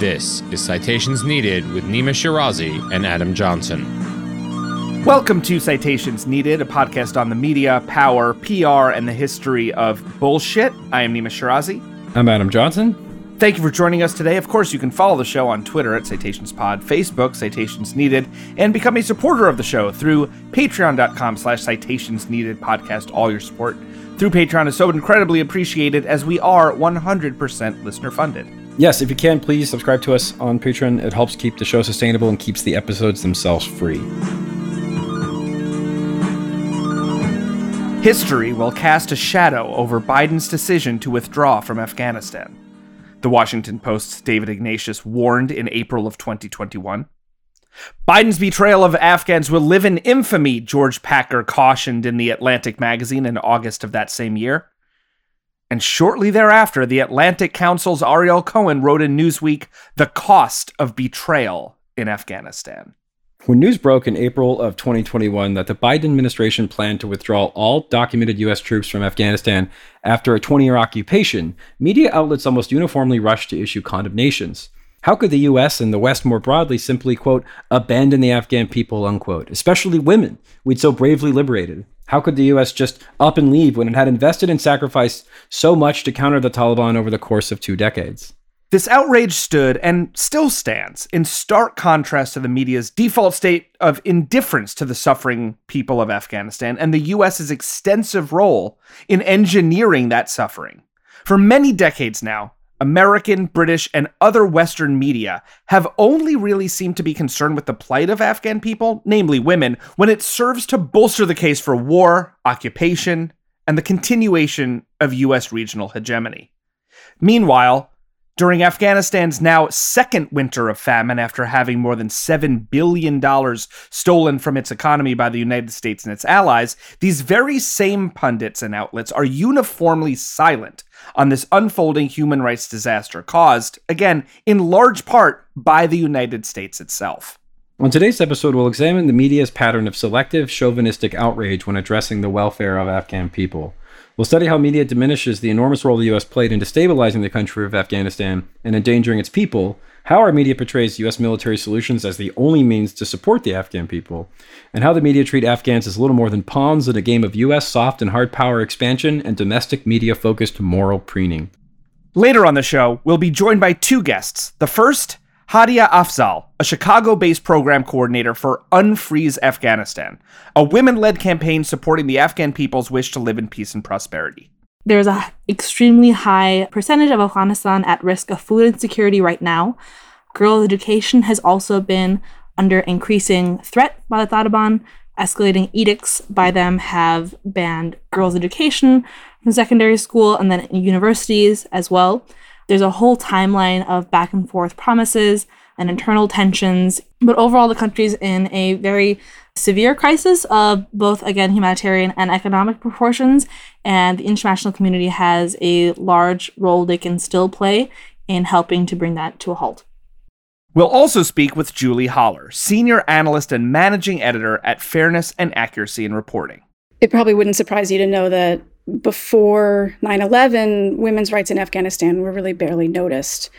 This is Citations Needed with Nima Shirazi and Adam Johnson. Welcome to Citations Needed, a podcast on the media, power, PR, and the history of bullshit. I am Nima Shirazi. I'm Adam Johnson. Thank you for joining us today. Of course, you can follow the show on Twitter at CitationsPod, Facebook, Citations Needed, and become a supporter of the show through patreon.com slash citations needed podcast. All your support through Patreon is so incredibly appreciated as we are 100% listener funded. Yes, if you can, please subscribe to us on Patreon. It helps keep the show sustainable and keeps the episodes themselves free. History will cast a shadow over Biden's decision to withdraw from Afghanistan. The Washington Post's David Ignatius warned in April of 2021. Biden's betrayal of Afghans will live in infamy, George Packer cautioned in The Atlantic magazine in August of that same year. And shortly thereafter, the Atlantic Council's Ariel Cohen wrote in Newsweek, The Cost of Betrayal in Afghanistan. When news broke in April of 2021 that the Biden administration planned to withdraw all documented U.S. troops from Afghanistan after a 20 year occupation, media outlets almost uniformly rushed to issue condemnations. How could the U.S. and the West more broadly simply, quote, abandon the Afghan people, unquote, especially women we'd so bravely liberated? How could the U.S. just up and leave when it had invested and sacrificed so much to counter the Taliban over the course of two decades? This outrage stood and still stands in stark contrast to the media's default state of indifference to the suffering people of Afghanistan and the US's extensive role in engineering that suffering. For many decades now, American, British, and other Western media have only really seemed to be concerned with the plight of Afghan people, namely women, when it serves to bolster the case for war, occupation, and the continuation of US regional hegemony. Meanwhile, during Afghanistan's now second winter of famine, after having more than $7 billion stolen from its economy by the United States and its allies, these very same pundits and outlets are uniformly silent on this unfolding human rights disaster caused, again, in large part by the United States itself. On today's episode, we'll examine the media's pattern of selective chauvinistic outrage when addressing the welfare of Afghan people. We'll study how media diminishes the enormous role the U.S. played in destabilizing the country of Afghanistan and endangering its people, how our media portrays U.S. military solutions as the only means to support the Afghan people, and how the media treat Afghans as little more than pawns in a game of U.S. soft and hard power expansion and domestic media focused moral preening. Later on the show, we'll be joined by two guests. The first, Hadia Afzal, a Chicago based program coordinator for Unfreeze Afghanistan, a women led campaign supporting the Afghan people's wish to live in peace and prosperity. There's an extremely high percentage of Afghanistan at risk of food insecurity right now. Girls' education has also been under increasing threat by the Taliban. Escalating edicts by them have banned girls' education from secondary school and then universities as well. There's a whole timeline of back and forth promises and internal tensions, but overall, the country's in a very severe crisis of both, again, humanitarian and economic proportions, and the international community has a large role they can still play in helping to bring that to a halt. We'll also speak with Julie Hollar, senior analyst and managing editor at Fairness and Accuracy in Reporting. It probably wouldn't surprise you to know that before 9 11, women's rights in Afghanistan were really barely noticed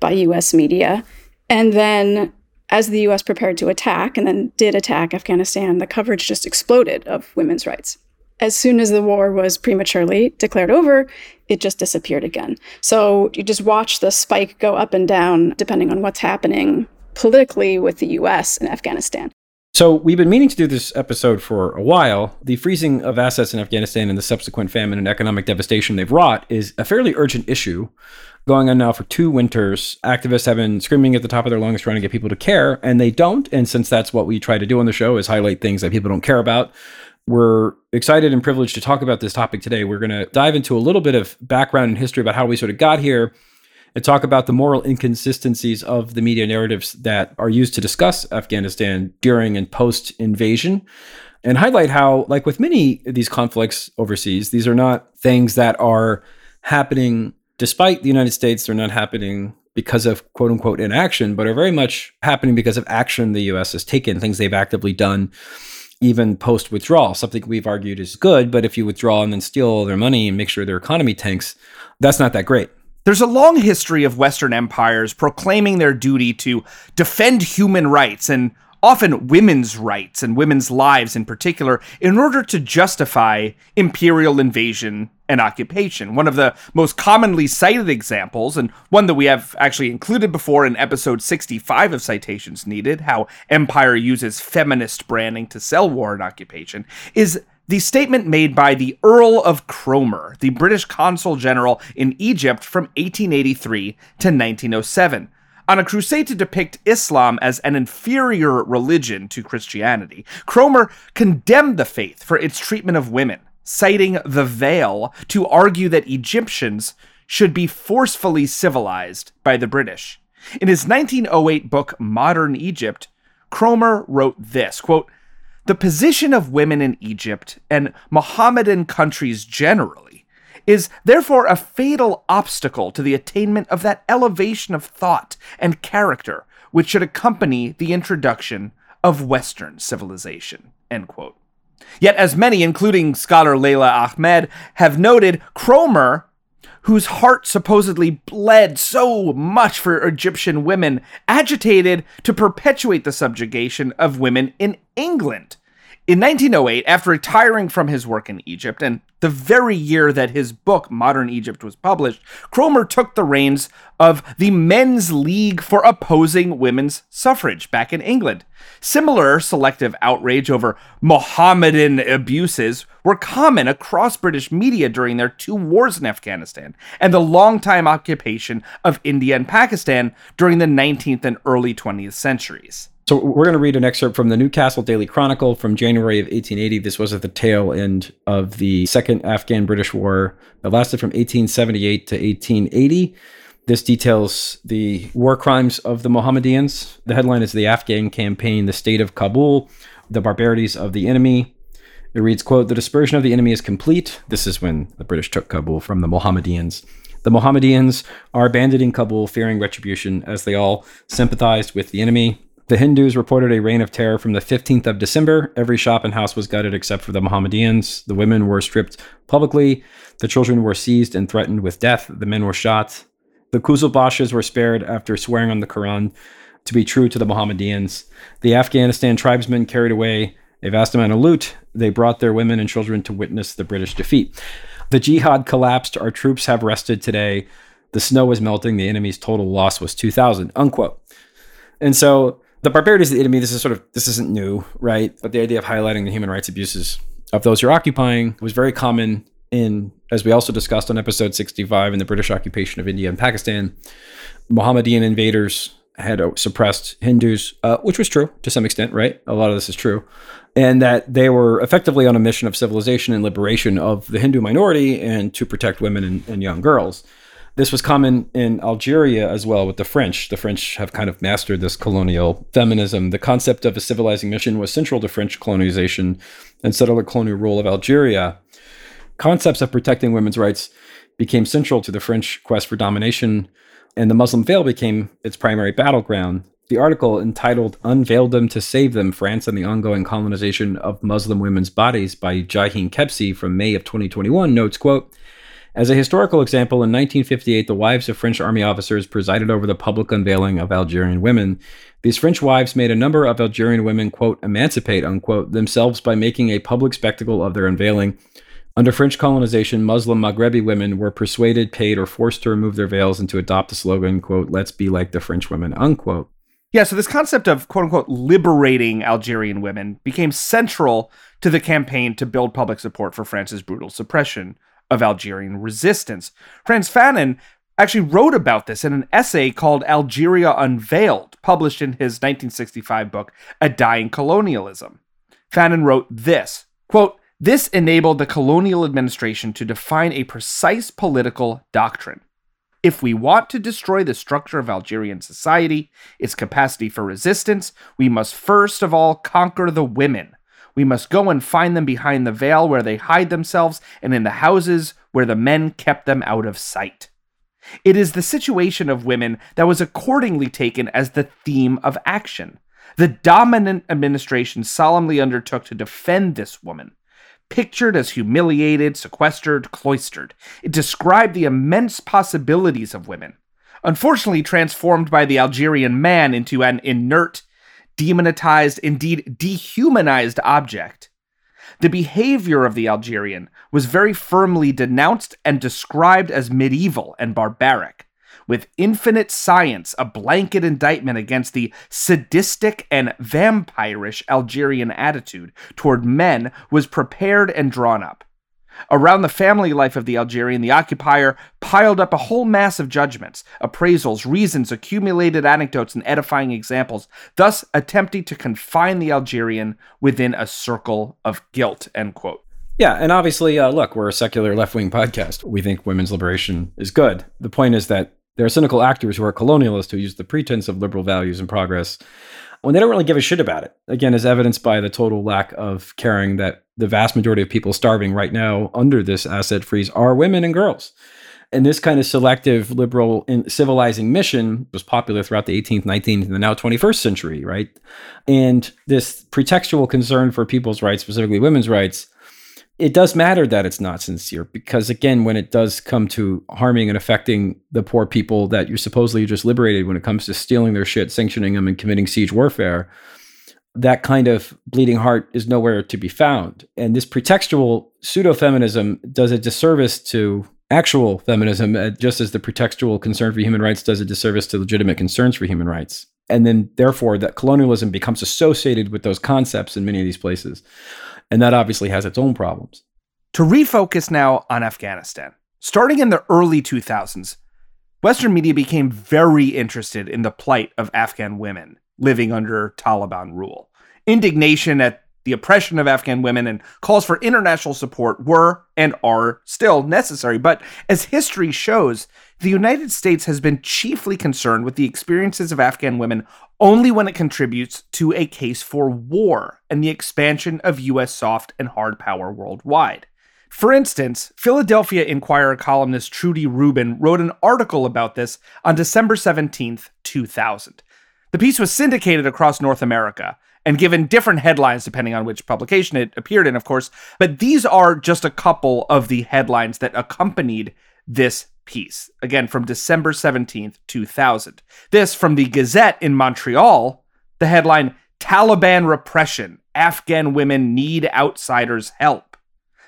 by US media. And then, as the US prepared to attack and then did attack Afghanistan, the coverage just exploded of women's rights. As soon as the war was prematurely declared over, it just disappeared again. So you just watch the spike go up and down depending on what's happening politically with the US and Afghanistan. So, we've been meaning to do this episode for a while. The freezing of assets in Afghanistan and the subsequent famine and economic devastation they've wrought is a fairly urgent issue going on now for two winters. Activists have been screaming at the top of their lungs trying to get people to care, and they don't. And since that's what we try to do on the show is highlight things that people don't care about, we're excited and privileged to talk about this topic today. We're going to dive into a little bit of background and history about how we sort of got here and talk about the moral inconsistencies of the media narratives that are used to discuss Afghanistan during and post invasion, and highlight how, like with many of these conflicts overseas, these are not things that are happening despite the United States, they're not happening because of quote unquote inaction, but are very much happening because of action the US has taken, things they've actively done even post withdrawal, something we've argued is good. But if you withdraw and then steal their money and make sure their economy tanks, that's not that great. There's a long history of Western empires proclaiming their duty to defend human rights and often women's rights and women's lives in particular, in order to justify imperial invasion and occupation. One of the most commonly cited examples, and one that we have actually included before in episode 65 of Citations Needed, how Empire uses feminist branding to sell war and occupation, is the statement made by the Earl of Cromer, the British consul general in Egypt from 1883 to 1907 on a crusade to depict Islam as an inferior religion to Christianity, Cromer condemned the faith for its treatment of women, citing the veil to argue that Egyptians should be forcefully civilized by the British. In his 1908 book Modern Egypt, Cromer wrote this quote, The position of women in Egypt and Mohammedan countries generally is therefore a fatal obstacle to the attainment of that elevation of thought and character which should accompany the introduction of Western civilization. Yet, as many, including scholar Leila Ahmed, have noted, Cromer, whose heart supposedly bled so much for Egyptian women, agitated to perpetuate the subjugation of women in England. In 1908, after retiring from his work in Egypt, and the very year that his book, Modern Egypt, was published, Cromer took the reins of the Men's League for Opposing Women's Suffrage back in England. Similar selective outrage over Mohammedan abuses were common across British media during their two wars in Afghanistan and the long-time occupation of India and Pakistan during the 19th and early 20th centuries. So we're going to read an excerpt from the Newcastle Daily Chronicle from January of 1880. This was at the tail end of the Second Afghan-British War that lasted from 1878 to 1880. This details the war crimes of the Mohammedans. The headline is The Afghan Campaign, the State of Kabul, the Barbarities of the Enemy. It reads, quote, The dispersion of the enemy is complete. This is when the British took Kabul from the Mohammedans. The Mohammedans are abandoning Kabul, fearing retribution, as they all sympathized with the enemy. The Hindus reported a reign of terror from the 15th of December. Every shop and house was gutted except for the Mohammedans. The women were stripped publicly. The children were seized and threatened with death. The men were shot. The Quzilbashas were spared after swearing on the Quran to be true to the Mohammedans. The Afghanistan tribesmen carried away a vast amount of loot. They brought their women and children to witness the British defeat. The jihad collapsed. Our troops have rested today. The snow is melting. The enemy's total loss was 2,000. Unquote. And so the barbarities of the enemy, this is sort of this isn't new, right? But the idea of highlighting the human rights abuses of those you're occupying was very common in, as we also discussed on episode 65, in the British occupation of India and Pakistan. Mohammedan invaders had suppressed Hindus, uh, which was true to some extent, right? A lot of this is true. And that they were effectively on a mission of civilization and liberation of the Hindu minority and to protect women and, and young girls. This was common in Algeria as well with the French. The French have kind of mastered this colonial feminism. The concept of a civilizing mission was central to French colonization and settler colonial rule of Algeria. Concepts of protecting women's rights became central to the French quest for domination, and the Muslim veil became its primary battleground. The article entitled Unveil Them to Save Them France and the Ongoing Colonization of Muslim Women's Bodies by Jahin Kebsi from May of 2021 notes, quote, as a historical example, in 1958, the wives of French army officers presided over the public unveiling of Algerian women. These French wives made a number of Algerian women, quote, emancipate, unquote, themselves by making a public spectacle of their unveiling. Under French colonization, Muslim Maghrebi women were persuaded, paid, or forced to remove their veils and to adopt the slogan, quote, let's be like the French women, unquote. Yeah, so this concept of quote unquote liberating Algerian women became central to the campaign to build public support for France's brutal suppression of Algerian resistance. Frantz Fanon actually wrote about this in an essay called Algeria Unveiled, published in his 1965 book, A Dying Colonialism. Fanon wrote this quote, This enabled the colonial administration to define a precise political doctrine. If we want to destroy the structure of Algerian society, its capacity for resistance, we must first of all conquer the women we must go and find them behind the veil where they hide themselves and in the houses where the men kept them out of sight. It is the situation of women that was accordingly taken as the theme of action. The dominant administration solemnly undertook to defend this woman. pictured as humiliated, sequestered, cloistered. It described the immense possibilities of women, unfortunately transformed by the Algerian man into an inert, demonetized, indeed dehumanized object. The behavior of the Algerian was very firmly denounced and described as medieval and barbaric with infinite science a blanket indictment against the sadistic and vampirish Algerian attitude toward men was prepared and drawn up. Around the family life of the Algerian, the occupier piled up a whole mass of judgments, appraisals, reasons, accumulated anecdotes, and edifying examples, thus attempting to confine the Algerian within a circle of guilt. End quote. Yeah, and obviously, uh, look, we're a secular left wing podcast. We think women's liberation is good. The point is that there are cynical actors who are colonialists who use the pretense of liberal values and progress when they don't really give a shit about it. Again, as evidenced by the total lack of caring that the vast majority of people starving right now under this asset freeze are women and girls. And this kind of selective liberal civilizing mission was popular throughout the 18th, 19th, and the now 21st century, right? And this pretextual concern for people's rights, specifically women's rights, it does matter that it's not sincere because again when it does come to harming and affecting the poor people that you supposedly just liberated when it comes to stealing their shit sanctioning them and committing siege warfare that kind of bleeding heart is nowhere to be found. And this pretextual pseudo-feminism does a disservice to actual feminism uh, just as the pretextual concern for human rights does a disservice to legitimate concerns for human rights. And then therefore that colonialism becomes associated with those concepts in many of these places and that obviously has its own problems. To refocus now on Afghanistan, starting in the early 2000s, Western media became very interested in the plight of Afghan women living under Taliban rule. Indignation at the oppression of Afghan women and calls for international support were and are still necessary. But as history shows, the United States has been chiefly concerned with the experiences of Afghan women only when it contributes to a case for war and the expansion of U.S. soft and hard power worldwide. For instance, Philadelphia Inquirer columnist Trudy Rubin wrote an article about this on December 17, 2000. The piece was syndicated across North America and given different headlines depending on which publication it appeared in, of course, but these are just a couple of the headlines that accompanied this piece, again from December 17th, 2000. This from the Gazette in Montreal, the headline Taliban Repression Afghan Women Need Outsiders' Help.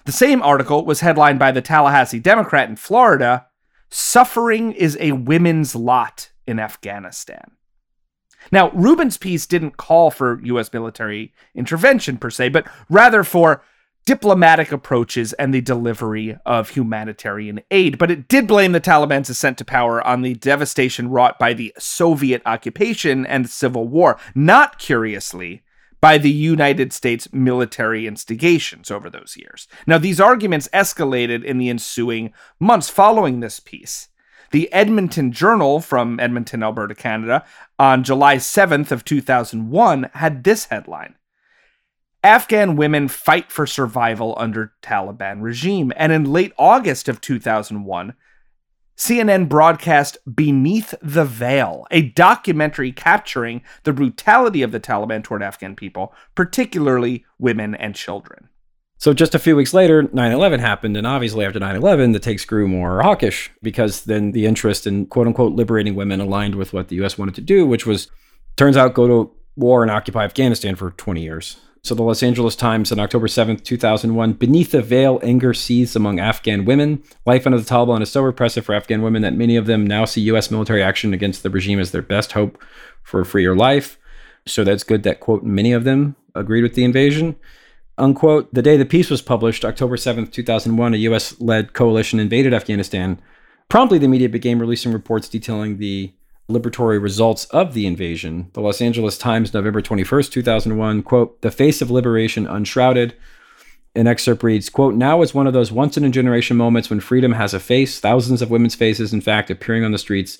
The same article was headlined by the Tallahassee Democrat in Florida Suffering is a Women's Lot in Afghanistan. Now, Rubin's piece didn't call for U.S. military intervention per se, but rather for diplomatic approaches and the delivery of humanitarian aid. But it did blame the Taliban's ascent to power on the devastation wrought by the Soviet occupation and civil war, not curiously, by the United States military instigations over those years. Now, these arguments escalated in the ensuing months following this piece. The Edmonton Journal from Edmonton, Alberta, Canada, on July 7th of 2001 had this headline Afghan women fight for survival under Taliban regime. And in late August of 2001, CNN broadcast Beneath the Veil, a documentary capturing the brutality of the Taliban toward Afghan people, particularly women and children. So just a few weeks later, 9/11 happened, and obviously after 9/11, the takes grew more hawkish because then the interest in quote unquote liberating women aligned with what the U.S. wanted to do, which was turns out go to war and occupy Afghanistan for 20 years. So the Los Angeles Times on October 7th, 2001, beneath the veil, anger seethes among Afghan women. Life under the Taliban is so repressive for Afghan women that many of them now see U.S. military action against the regime as their best hope for a freer life. So that's good that, quote, many of them agreed with the invasion. Unquote. The day the piece was published, October 7th, 2001, a U.S. led coalition invaded Afghanistan. Promptly, the media began releasing reports detailing the liberatory results of the invasion. The Los Angeles Times, November 21st, 2001, quote, The face of liberation unshrouded. An excerpt reads, quote, Now is one of those once in a generation moments when freedom has a face, thousands of women's faces, in fact, appearing on the streets,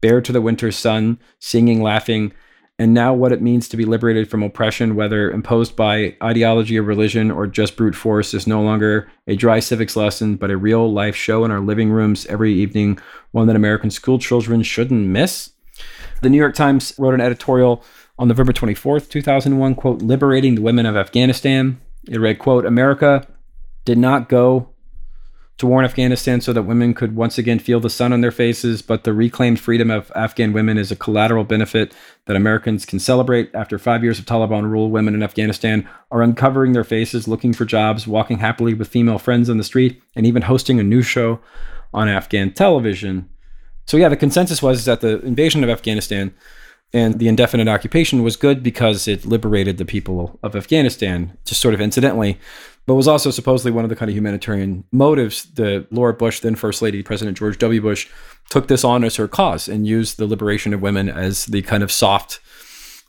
bare to the winter sun, singing, laughing, and now what it means to be liberated from oppression, whether imposed by ideology or religion or just brute force, is no longer a dry civics lesson, but a real life show in our living rooms every evening, one that American school children shouldn't miss. The New York Times wrote an editorial on November 24th, 2001, quote, liberating the women of Afghanistan. It read, quote, America did not go to war in Afghanistan so that women could once again feel the sun on their faces, but the reclaimed freedom of Afghan women is a collateral benefit that Americans can celebrate. After five years of Taliban rule, women in Afghanistan are uncovering their faces, looking for jobs, walking happily with female friends on the street, and even hosting a news show on Afghan television. So, yeah, the consensus was that the invasion of Afghanistan and the indefinite occupation was good because it liberated the people of Afghanistan, just sort of incidentally but was also supposedly one of the kind of humanitarian motives. The Laura Bush, then First Lady, President George W. Bush, took this on as her cause and used the liberation of women as the kind of soft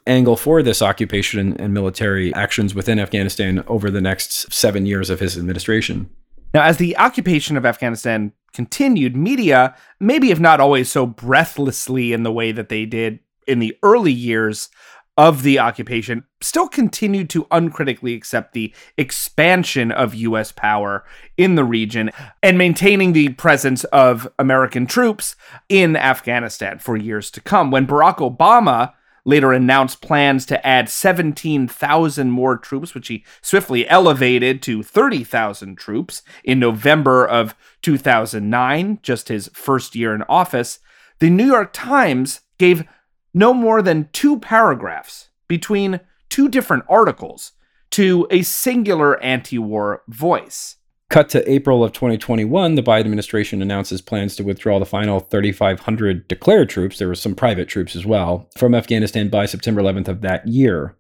angle for this occupation and military actions within Afghanistan over the next seven years of his administration. Now, as the occupation of Afghanistan continued, media, maybe if not always so breathlessly in the way that they did in the early years of the occupation still continued to uncritically accept the expansion of U.S. power in the region and maintaining the presence of American troops in Afghanistan for years to come. When Barack Obama later announced plans to add 17,000 more troops, which he swiftly elevated to 30,000 troops in November of 2009, just his first year in office, the New York Times gave no more than two paragraphs between two different articles to a singular anti war voice. Cut to April of 2021, the Biden administration announces plans to withdraw the final 3,500 declared troops, there were some private troops as well, from Afghanistan by September 11th of that year.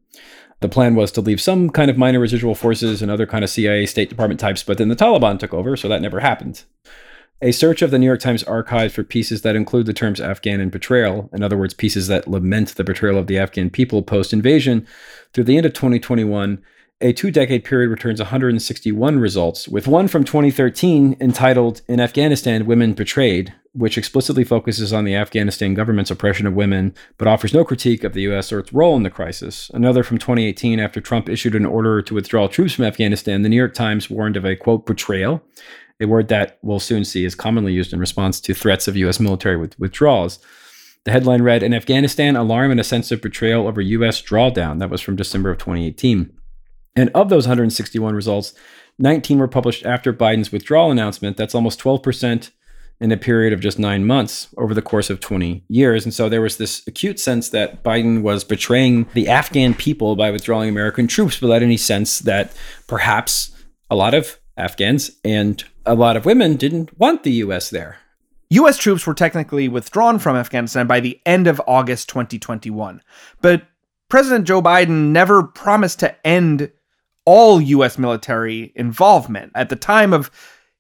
The plan was to leave some kind of minor residual forces and other kind of CIA State Department types, but then the Taliban took over, so that never happened. A search of the New York Times archives for pieces that include the terms Afghan and betrayal, in other words, pieces that lament the betrayal of the Afghan people post invasion, through the end of 2021, a two decade period returns 161 results, with one from 2013 entitled In Afghanistan, Women Betrayed, which explicitly focuses on the Afghanistan government's oppression of women, but offers no critique of the U.S. or its role in the crisis. Another from 2018, after Trump issued an order to withdraw troops from Afghanistan, the New York Times warned of a quote, betrayal a word that we'll soon see is commonly used in response to threats of U.S. military with- withdrawals. The headline read In Afghanistan, alarm and a sense of betrayal over U.S. drawdown. That was from December of 2018. And of those 161 results, 19 were published after Biden's withdrawal announcement. That's almost 12% in a period of just nine months over the course of 20 years. And so there was this acute sense that Biden was betraying the Afghan people by withdrawing American troops without any sense that perhaps a lot of Afghans and a lot of women didn't want the US there. US troops were technically withdrawn from Afghanistan by the end of August 2021. But President Joe Biden never promised to end all US military involvement. At the time of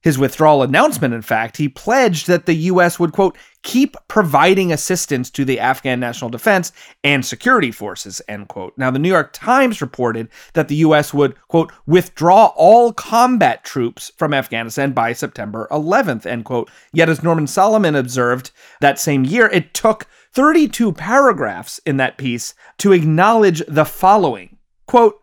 his withdrawal announcement, in fact, he pledged that the U.S. would, quote, keep providing assistance to the Afghan national defense and security forces, end quote. Now, the New York Times reported that the U.S. would, quote, withdraw all combat troops from Afghanistan by September 11th, end quote. Yet, as Norman Solomon observed that same year, it took 32 paragraphs in that piece to acknowledge the following, quote,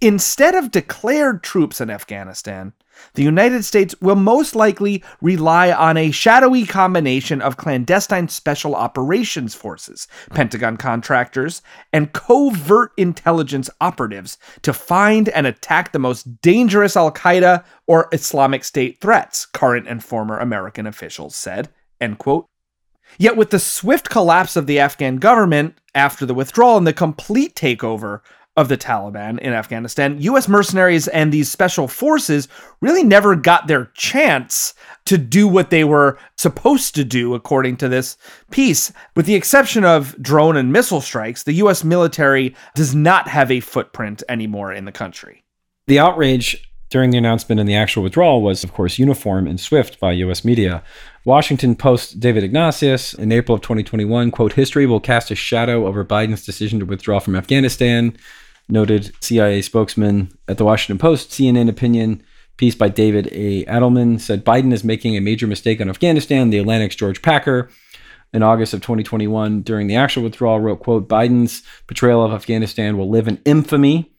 Instead of declared troops in Afghanistan, the United States will most likely rely on a shadowy combination of clandestine special operations forces, Pentagon contractors, and covert intelligence operatives to find and attack the most dangerous Al Qaeda or Islamic State threats, current and former American officials said. End quote. Yet, with the swift collapse of the Afghan government after the withdrawal and the complete takeover of the Taliban in Afghanistan, US mercenaries and these special forces really never got their chance to do what they were supposed to do, according to this piece. With the exception of drone and missile strikes, the US military does not have a footprint anymore in the country. The outrage during the announcement and the actual withdrawal was, of course, uniform and swift by U.S. media. Washington Post David Ignatius in April of 2021, quote, history will cast a shadow over Biden's decision to withdraw from Afghanistan noted CIA spokesman at the Washington Post, CNN opinion piece by David A. Andelman said Biden is making a major mistake on Afghanistan. The Atlantic's George Packer in August of 2021 during the actual withdrawal wrote, quote, Biden's betrayal of Afghanistan will live in infamy.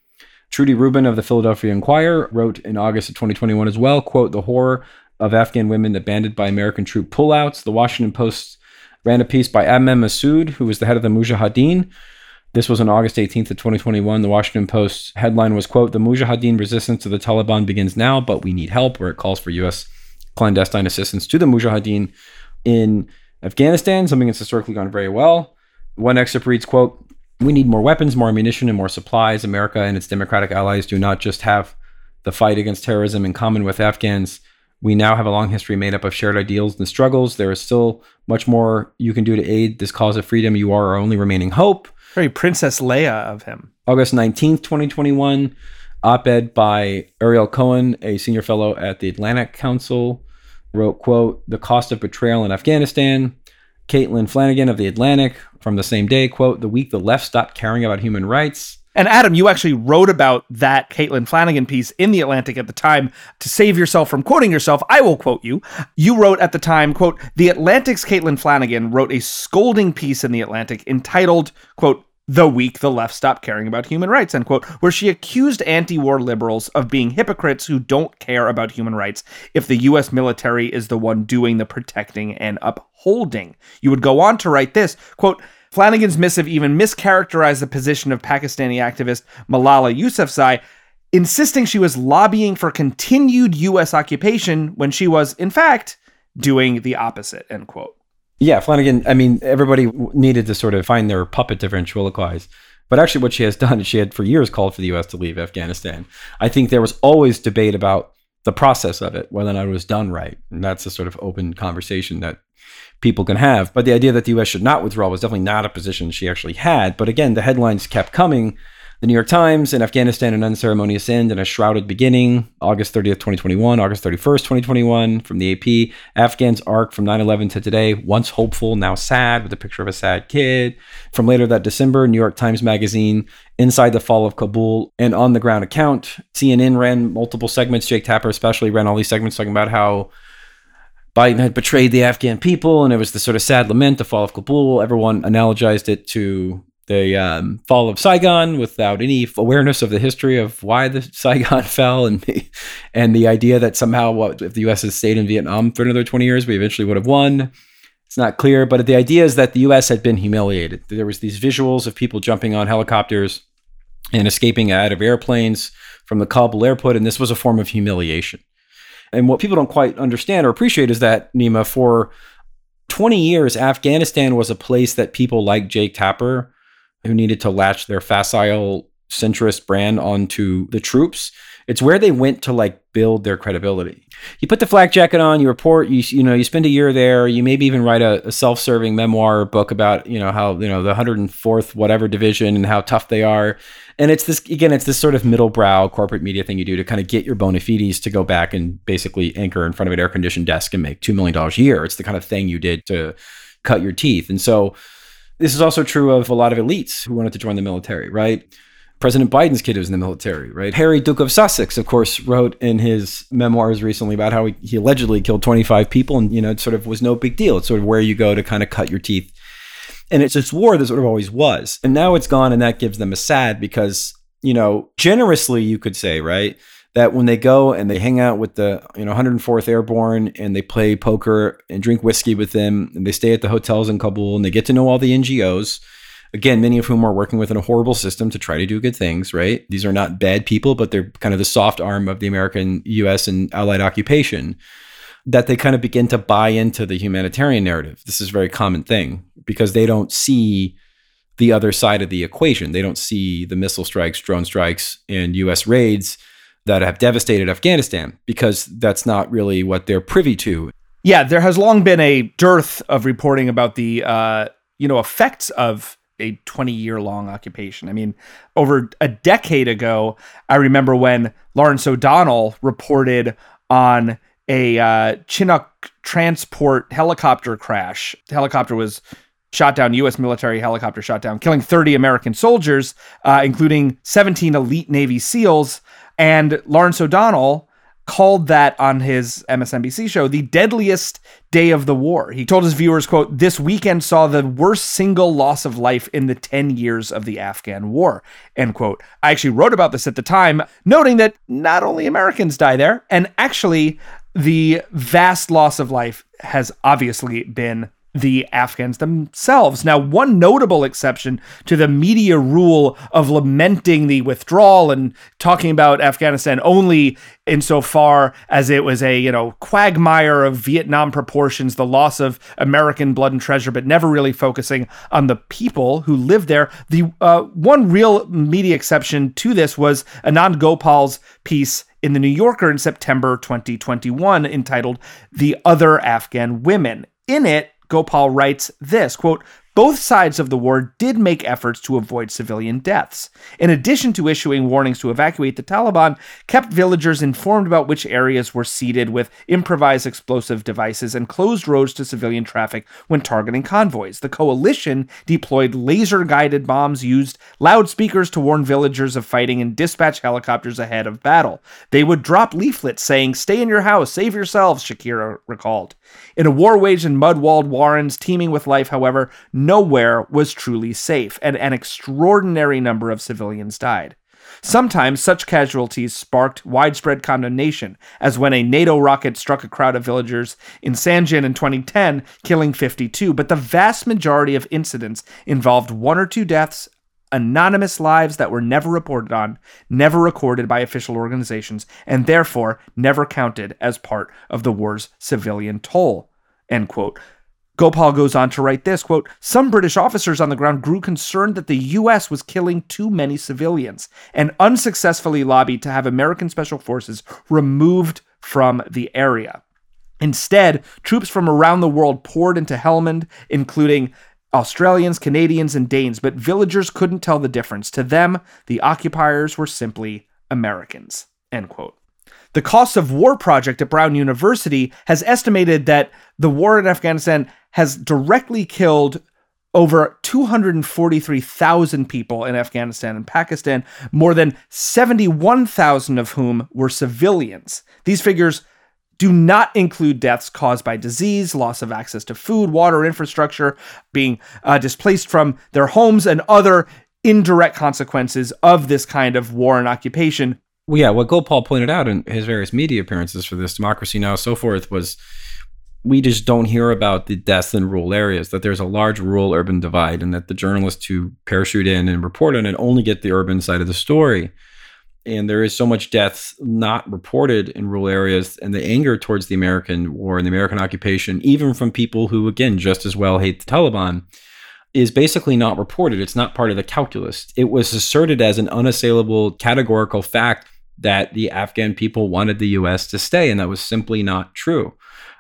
Trudy Rubin of the Philadelphia Inquirer wrote in August of 2021 as well, quote, the horror of Afghan women abandoned by American troop pullouts. The Washington Post ran a piece by Ahmad Massoud, who was the head of the Mujahideen, This was on August 18th of 2021. The Washington Post headline was, quote, the Mujahideen resistance to the Taliban begins now, but we need help, where it calls for U.S. clandestine assistance to the Mujahideen in Afghanistan, something that's historically gone very well. One excerpt reads, quote, we need more weapons, more ammunition, and more supplies. America and its democratic allies do not just have the fight against terrorism in common with Afghans. We now have a long history made up of shared ideals and struggles. There is still much more you can do to aid this cause of freedom. You are our only remaining hope. Very Princess Leia of him. August 19th, 2021, op ed by Ariel Cohen, a senior fellow at the Atlantic Council, wrote, quote, The cost of betrayal in Afghanistan. Caitlin Flanagan of The Atlantic from the same day, quote, The week the left stopped caring about human rights. And Adam, you actually wrote about that Caitlin Flanagan piece in The Atlantic at the time. To save yourself from quoting yourself, I will quote you. You wrote at the time, quote, The Atlantic's Caitlin Flanagan wrote a scolding piece in The Atlantic entitled, quote, the week the left stopped caring about human rights, end quote, where she accused anti war liberals of being hypocrites who don't care about human rights if the US military is the one doing the protecting and upholding. You would go on to write this quote, Flanagan's missive even mischaracterized the position of Pakistani activist Malala Yousafzai, insisting she was lobbying for continued US occupation when she was, in fact, doing the opposite, end quote. Yeah, Flanagan, I mean, everybody needed to sort of find their puppet to ventriloquize. But actually, what she has done is she had for years called for the U.S. to leave Afghanistan. I think there was always debate about the process of it, whether or not it was done right. And that's a sort of open conversation that people can have. But the idea that the U.S. should not withdraw was definitely not a position she actually had. But again, the headlines kept coming the New York Times in Afghanistan, an unceremonious end and a shrouded beginning. August 30th, 2021, August 31st, 2021, from the AP. Afghans arc from 9 11 to today, once hopeful, now sad, with a picture of a sad kid. From later that December, New York Times Magazine, Inside the Fall of Kabul, and on the ground account. CNN ran multiple segments. Jake Tapper, especially, ran all these segments talking about how. Biden had betrayed the Afghan people, and it was the sort of sad lament, the fall of Kabul. Everyone analogized it to the um, fall of Saigon without any awareness of the history of why the Saigon fell and the, and the idea that somehow what if the U.S. had stayed in Vietnam for another 20 years, we eventually would have won. It's not clear, but the idea is that the U.S. had been humiliated. There was these visuals of people jumping on helicopters and escaping out of airplanes from the Kabul airport, and this was a form of humiliation. And what people don't quite understand or appreciate is that Nima, for 20 years, Afghanistan was a place that people like Jake Tapper who needed to latch their facile centrist brand onto the troops. It's where they went to like build their credibility. You put the flak jacket on, you report, you you know, you spend a year there, you maybe even write a, a self-serving memoir book about, you know, how, you know, the 104th whatever division and how tough they are. And it's this again, it's this sort of middle brow corporate media thing you do to kind of get your bona fides to go back and basically anchor in front of an air conditioned desk and make $2 million a year. It's the kind of thing you did to cut your teeth. And so this is also true of a lot of elites who wanted to join the military, right? President Biden's kid was in the military, right? Harry, Duke of Sussex, of course, wrote in his memoirs recently about how he, he allegedly killed 25 people and, you know, it sort of was no big deal. It's sort of where you go to kind of cut your teeth. And it's this war that sort of always was. And now it's gone, and that gives them a sad because, you know, generously, you could say, right? that when they go and they hang out with the you know 104th Airborne and they play poker and drink whiskey with them and they stay at the hotels in Kabul and they get to know all the NGOs again many of whom are working within a horrible system to try to do good things right? These are not bad people but they're kind of the soft arm of the American US and allied occupation that they kind of begin to buy into the humanitarian narrative. This is a very common thing because they don't see the other side of the equation. They don't see the missile strikes drone strikes and US raids that have devastated Afghanistan because that's not really what they're privy to. Yeah, there has long been a dearth of reporting about the uh, you know effects of a 20 year long occupation. I mean, over a decade ago, I remember when Lawrence O'Donnell reported on a uh, Chinook transport helicopter crash. The helicopter was shot down, U.S. military helicopter shot down, killing 30 American soldiers, uh, including 17 elite Navy SEALs. And Lawrence O'Donnell called that on his MSNBC show the deadliest day of the war. He told his viewers, quote, "This weekend saw the worst single loss of life in the 10 years of the Afghan war." End quote. I actually wrote about this at the time, noting that not only Americans die there, and actually the vast loss of life has obviously been the Afghans themselves. Now, one notable exception to the media rule of lamenting the withdrawal and talking about Afghanistan only insofar as it was a, you know, quagmire of Vietnam proportions, the loss of American blood and treasure, but never really focusing on the people who lived there. The uh, one real media exception to this was Anand Gopal's piece in the New Yorker in September 2021 entitled The Other Afghan Women. In it, Gopal writes this quote, both sides of the war did make efforts to avoid civilian deaths. In addition to issuing warnings to evacuate, the Taliban kept villagers informed about which areas were seeded with improvised explosive devices and closed roads to civilian traffic when targeting convoys. The coalition deployed laser guided bombs, used loudspeakers to warn villagers of fighting, and dispatched helicopters ahead of battle. They would drop leaflets saying, Stay in your house, save yourselves, Shakira recalled. In a war waged in mud walled warrens teeming with life, however, nowhere was truly safe, and an extraordinary number of civilians died. Sometimes such casualties sparked widespread condemnation, as when a NATO rocket struck a crowd of villagers in Sangin in 2010, killing 52. But the vast majority of incidents involved one or two deaths, anonymous lives that were never reported on, never recorded by official organizations, and therefore never counted as part of the war's civilian toll. End quote. Gopal goes on to write this quote, some British officers on the ground grew concerned that the US was killing too many civilians and unsuccessfully lobbied to have American special forces removed from the area. Instead, troops from around the world poured into Helmand, including Australians, Canadians, and Danes, but villagers couldn't tell the difference. To them, the occupiers were simply Americans. End quote. The Cost of War Project at Brown University has estimated that the war in Afghanistan has directly killed over 243,000 people in Afghanistan and Pakistan, more than 71,000 of whom were civilians. These figures do not include deaths caused by disease, loss of access to food, water, infrastructure, being uh, displaced from their homes, and other indirect consequences of this kind of war and occupation. Well, yeah, what Gopal pointed out in his various media appearances for this Democracy Now! so forth was we just don't hear about the deaths in rural areas, that there's a large rural urban divide, and that the journalists who parachute in and report on it only get the urban side of the story. And there is so much deaths not reported in rural areas, and the anger towards the American war and the American occupation, even from people who, again, just as well hate the Taliban, is basically not reported. It's not part of the calculus. It was asserted as an unassailable categorical fact that the Afghan people wanted the US to stay, and that was simply not true.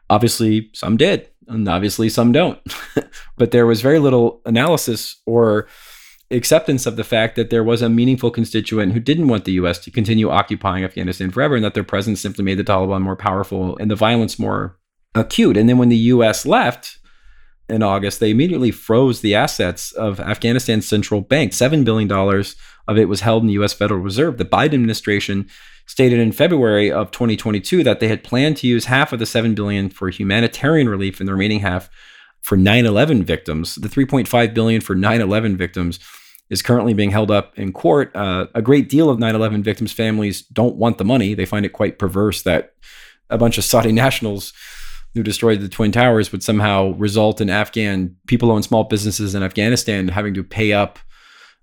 Obviously, some did, and obviously, some don't. but there was very little analysis or acceptance of the fact that there was a meaningful constituent who didn't want the US to continue occupying Afghanistan forever, and that their presence simply made the Taliban more powerful and the violence more acute. And then when the US left, in August, they immediately froze the assets of Afghanistan's central bank. $7 billion of it was held in the US Federal Reserve. The Biden administration stated in February of 2022 that they had planned to use half of the 7 billion for humanitarian relief and the remaining half for 9/11 victims. The 3.5 billion for 9/11 victims is currently being held up in court. Uh, a great deal of 9/11 victims' families don't want the money. They find it quite perverse that a bunch of Saudi nationals who destroyed the twin towers would somehow result in Afghan people own small businesses in Afghanistan having to pay up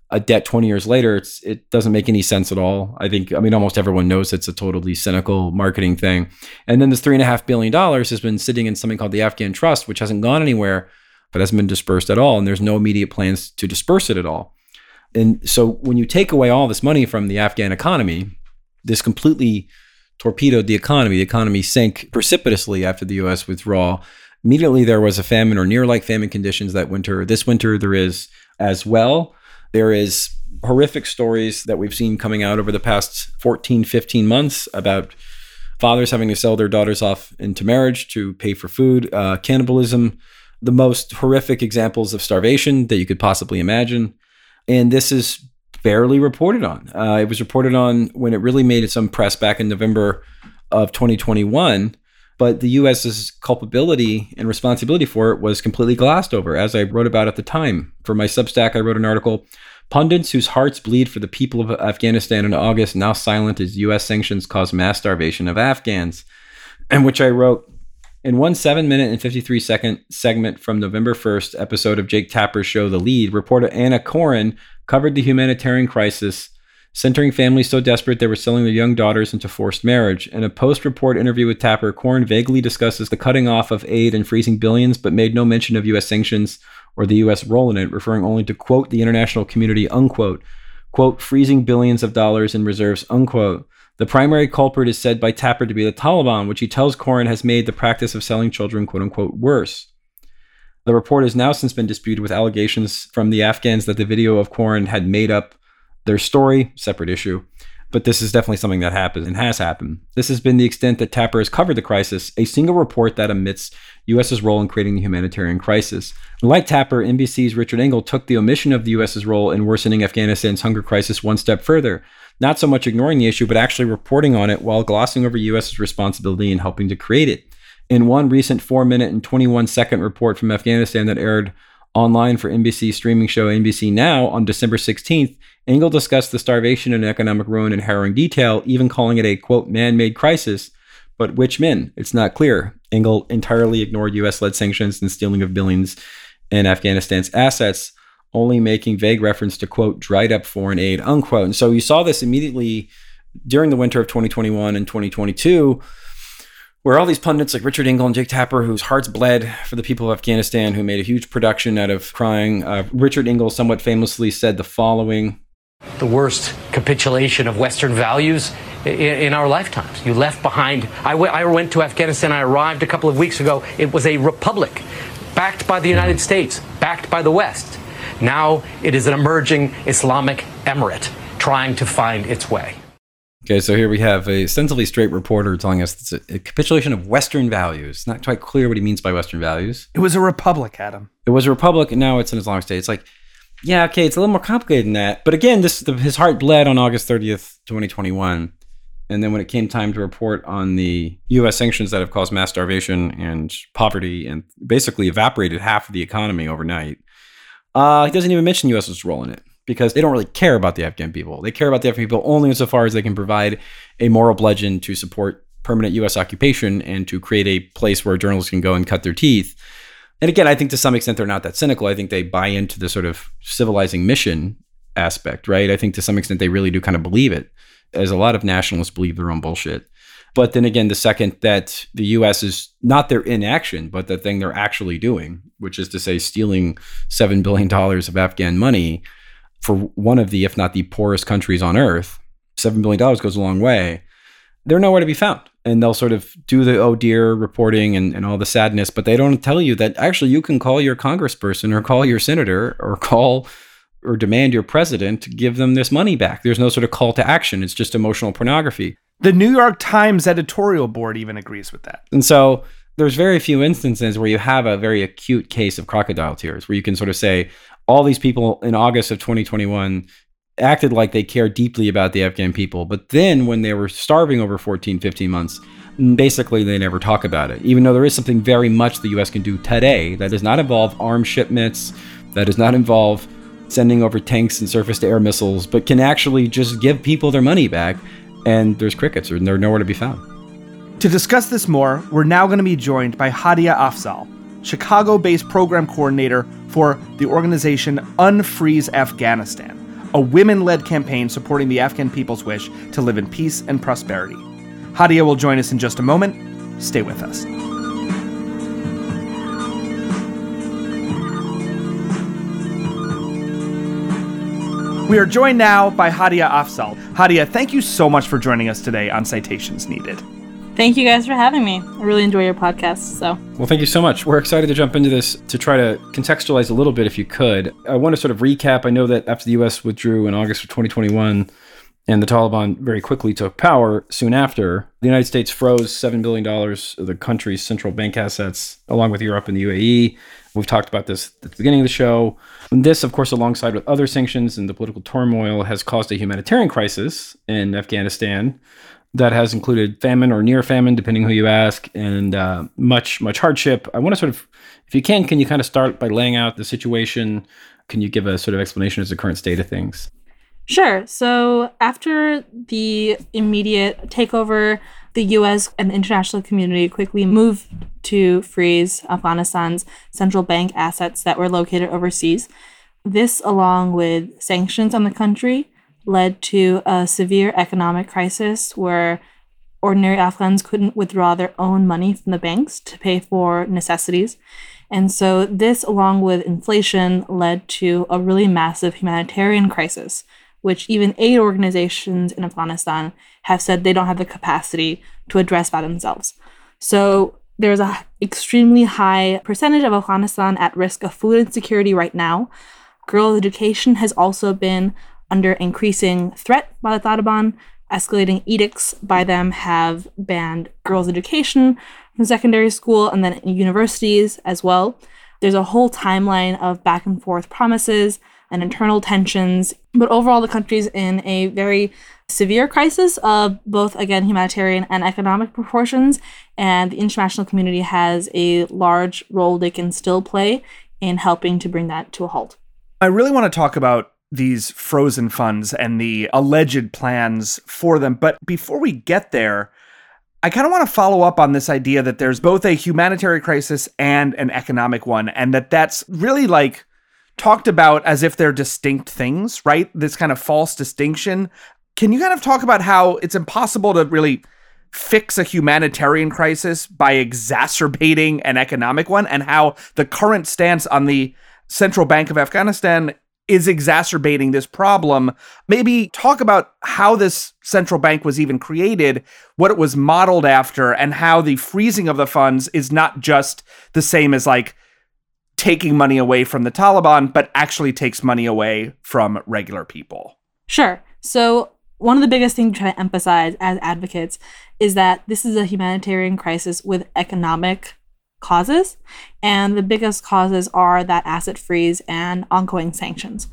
a debt 20 years later, it's it doesn't make any sense at all. I think I mean almost everyone knows it's a totally cynical marketing thing. And then this three and a half billion dollars has been sitting in something called the Afghan Trust, which hasn't gone anywhere, but hasn't been dispersed at all. And there's no immediate plans to disperse it at all. And so when you take away all this money from the Afghan economy, this completely torpedoed the economy. The economy sank precipitously after the US withdrawal. Immediately there was a famine or near like famine conditions that winter. This winter there is as well. There is horrific stories that we've seen coming out over the past 14, 15 months about fathers having to sell their daughters off into marriage to pay for food, uh, cannibalism, the most horrific examples of starvation that you could possibly imagine. And this is barely reported on. Uh, it was reported on when it really made some press back in November of 2021. But the US's culpability and responsibility for it was completely glossed over, as I wrote about at the time. For my Substack, I wrote an article Pundits whose hearts bleed for the people of Afghanistan in August now silent as US sanctions cause mass starvation of Afghans, and which I wrote In one seven minute and 53 second segment from November 1st episode of Jake Tapper's show, The Lead, reporter Anna Coren covered the humanitarian crisis, centering families so desperate they were selling their young daughters into forced marriage. In a post report interview with Tapper, Coren vaguely discusses the cutting off of aid and freezing billions, but made no mention of U.S. sanctions or the U.S. role in it, referring only to, quote, the international community, unquote, quote, freezing billions of dollars in reserves, unquote. The primary culprit is said by Tapper to be the Taliban, which he tells Coren has made the practice of selling children, quote unquote, worse. The report has now since been disputed with allegations from the Afghans that the video of Coren had made up their story, separate issue. But this is definitely something that happens and has happened. This has been the extent that Tapper has covered the crisis, a single report that omits U.S.'s role in creating the humanitarian crisis. Like Tapper, NBC's Richard Engel took the omission of the U.S.'s role in worsening Afghanistan's hunger crisis one step further not so much ignoring the issue, but actually reporting on it while glossing over US's responsibility in helping to create it. In one recent 4 minute and 21 second report from Afghanistan that aired online for NBC streaming show NBC Now on December 16th, Engel discussed the starvation and economic ruin in harrowing detail, even calling it a quote man made crisis. But which men? It's not clear. Engel entirely ignored US led sanctions and stealing of billions in Afghanistan's assets only making vague reference to quote dried up foreign aid unquote. And so you saw this immediately during the winter of 2021 and 2022 where all these pundits like Richard Engel and Jake Tapper, whose hearts bled for the people of Afghanistan, who made a huge production out of crying. Uh, Richard Engel somewhat famously said the following The worst capitulation of Western values in, in our lifetimes. You left behind. I, w- I went to Afghanistan, I arrived a couple of weeks ago. It was a republic backed by the United States, backed by the West. Now it is an emerging Islamic emirate trying to find its way. Okay, so here we have a ostensibly straight reporter telling us it's a, a capitulation of Western values. Not quite clear what he means by Western values. It was a republic, Adam. It was a republic, and now it's an Islamic state. It's like, yeah, okay, it's a little more complicated than that. But again, this the, his heart bled on August 30th, 2021. And then when it came time to report on the U.S. sanctions that have caused mass starvation and poverty and basically evaporated half of the economy overnight, uh, he doesn't even mention U.S.'s role in it because they don't really care about the Afghan people. They care about the Afghan people only insofar as they can provide a moral bludgeon to support permanent U.S. occupation and to create a place where journalists can go and cut their teeth. And again, I think to some extent they're not that cynical. I think they buy into the sort of civilizing mission aspect, right? I think to some extent they really do kind of believe it, as a lot of nationalists believe their own bullshit. But then again, the second that the US is not their inaction, but the thing they're actually doing, which is to say, stealing $7 billion of Afghan money for one of the, if not the poorest countries on earth, $7 billion goes a long way. They're nowhere to be found. And they'll sort of do the oh dear reporting and, and all the sadness, but they don't tell you that actually you can call your congressperson or call your senator or call or demand your president to give them this money back. There's no sort of call to action. It's just emotional pornography. The New York Times editorial board even agrees with that. And so there's very few instances where you have a very acute case of crocodile tears, where you can sort of say all these people in August of 2021 acted like they cared deeply about the Afghan people. But then when they were starving over 14, 15 months, basically they never talk about it. Even though there is something very much the US can do today that does not involve arms shipments, that does not involve sending over tanks and surface to air missiles, but can actually just give people their money back and there's crickets, and they're nowhere to be found. To discuss this more, we're now going to be joined by Hadia Afzal, Chicago based program coordinator for the organization Unfreeze Afghanistan, a women led campaign supporting the Afghan people's wish to live in peace and prosperity. Hadia will join us in just a moment. Stay with us. We are joined now by Hadia Afzal. Hadia, thank you so much for joining us today on Citations Needed. Thank you guys for having me. I really enjoy your podcast. So, well, thank you so much. We're excited to jump into this to try to contextualize a little bit, if you could. I want to sort of recap. I know that after the U.S. withdrew in August of 2021 and the Taliban very quickly took power soon after, the United States froze $7 billion of the country's central bank assets, along with Europe and the UAE. We've talked about this at the beginning of the show. And this, of course, alongside with other sanctions and the political turmoil, has caused a humanitarian crisis in Afghanistan that has included famine or near famine, depending who you ask, and uh, much, much hardship. I want to sort of, if you can, can you kind of start by laying out the situation? Can you give a sort of explanation as the current state of things? Sure. So after the immediate takeover, the US and the international community quickly moved to freeze Afghanistan's central bank assets that were located overseas. This, along with sanctions on the country, led to a severe economic crisis where ordinary Afghans couldn't withdraw their own money from the banks to pay for necessities. And so, this, along with inflation, led to a really massive humanitarian crisis, which even aid organizations in Afghanistan have said they don't have the capacity to address by themselves. So, there's a extremely high percentage of Afghanistan at risk of food insecurity right now. Girls' education has also been under increasing threat by the Taliban. Escalating edicts by them have banned girls' education from secondary school and then universities as well. There's a whole timeline of back and forth promises and internal tensions, but overall, the country's in a very severe crisis of both, again, humanitarian and economic proportions, and the international community has a large role they can still play in helping to bring that to a halt. I really want to talk about these frozen funds and the alleged plans for them. But before we get there, I kind of want to follow up on this idea that there's both a humanitarian crisis and an economic one, and that that's really like talked about as if they're distinct things, right? This kind of false distinction. Can you kind of talk about how it's impossible to really fix a humanitarian crisis by exacerbating an economic one, and how the current stance on the Central Bank of Afghanistan is exacerbating this problem. Maybe talk about how this central bank was even created, what it was modeled after, and how the freezing of the funds is not just the same as like taking money away from the Taliban, but actually takes money away from regular people. Sure. So, one of the biggest things we try to emphasize as advocates is that this is a humanitarian crisis with economic causes. And the biggest causes are that asset freeze and ongoing sanctions.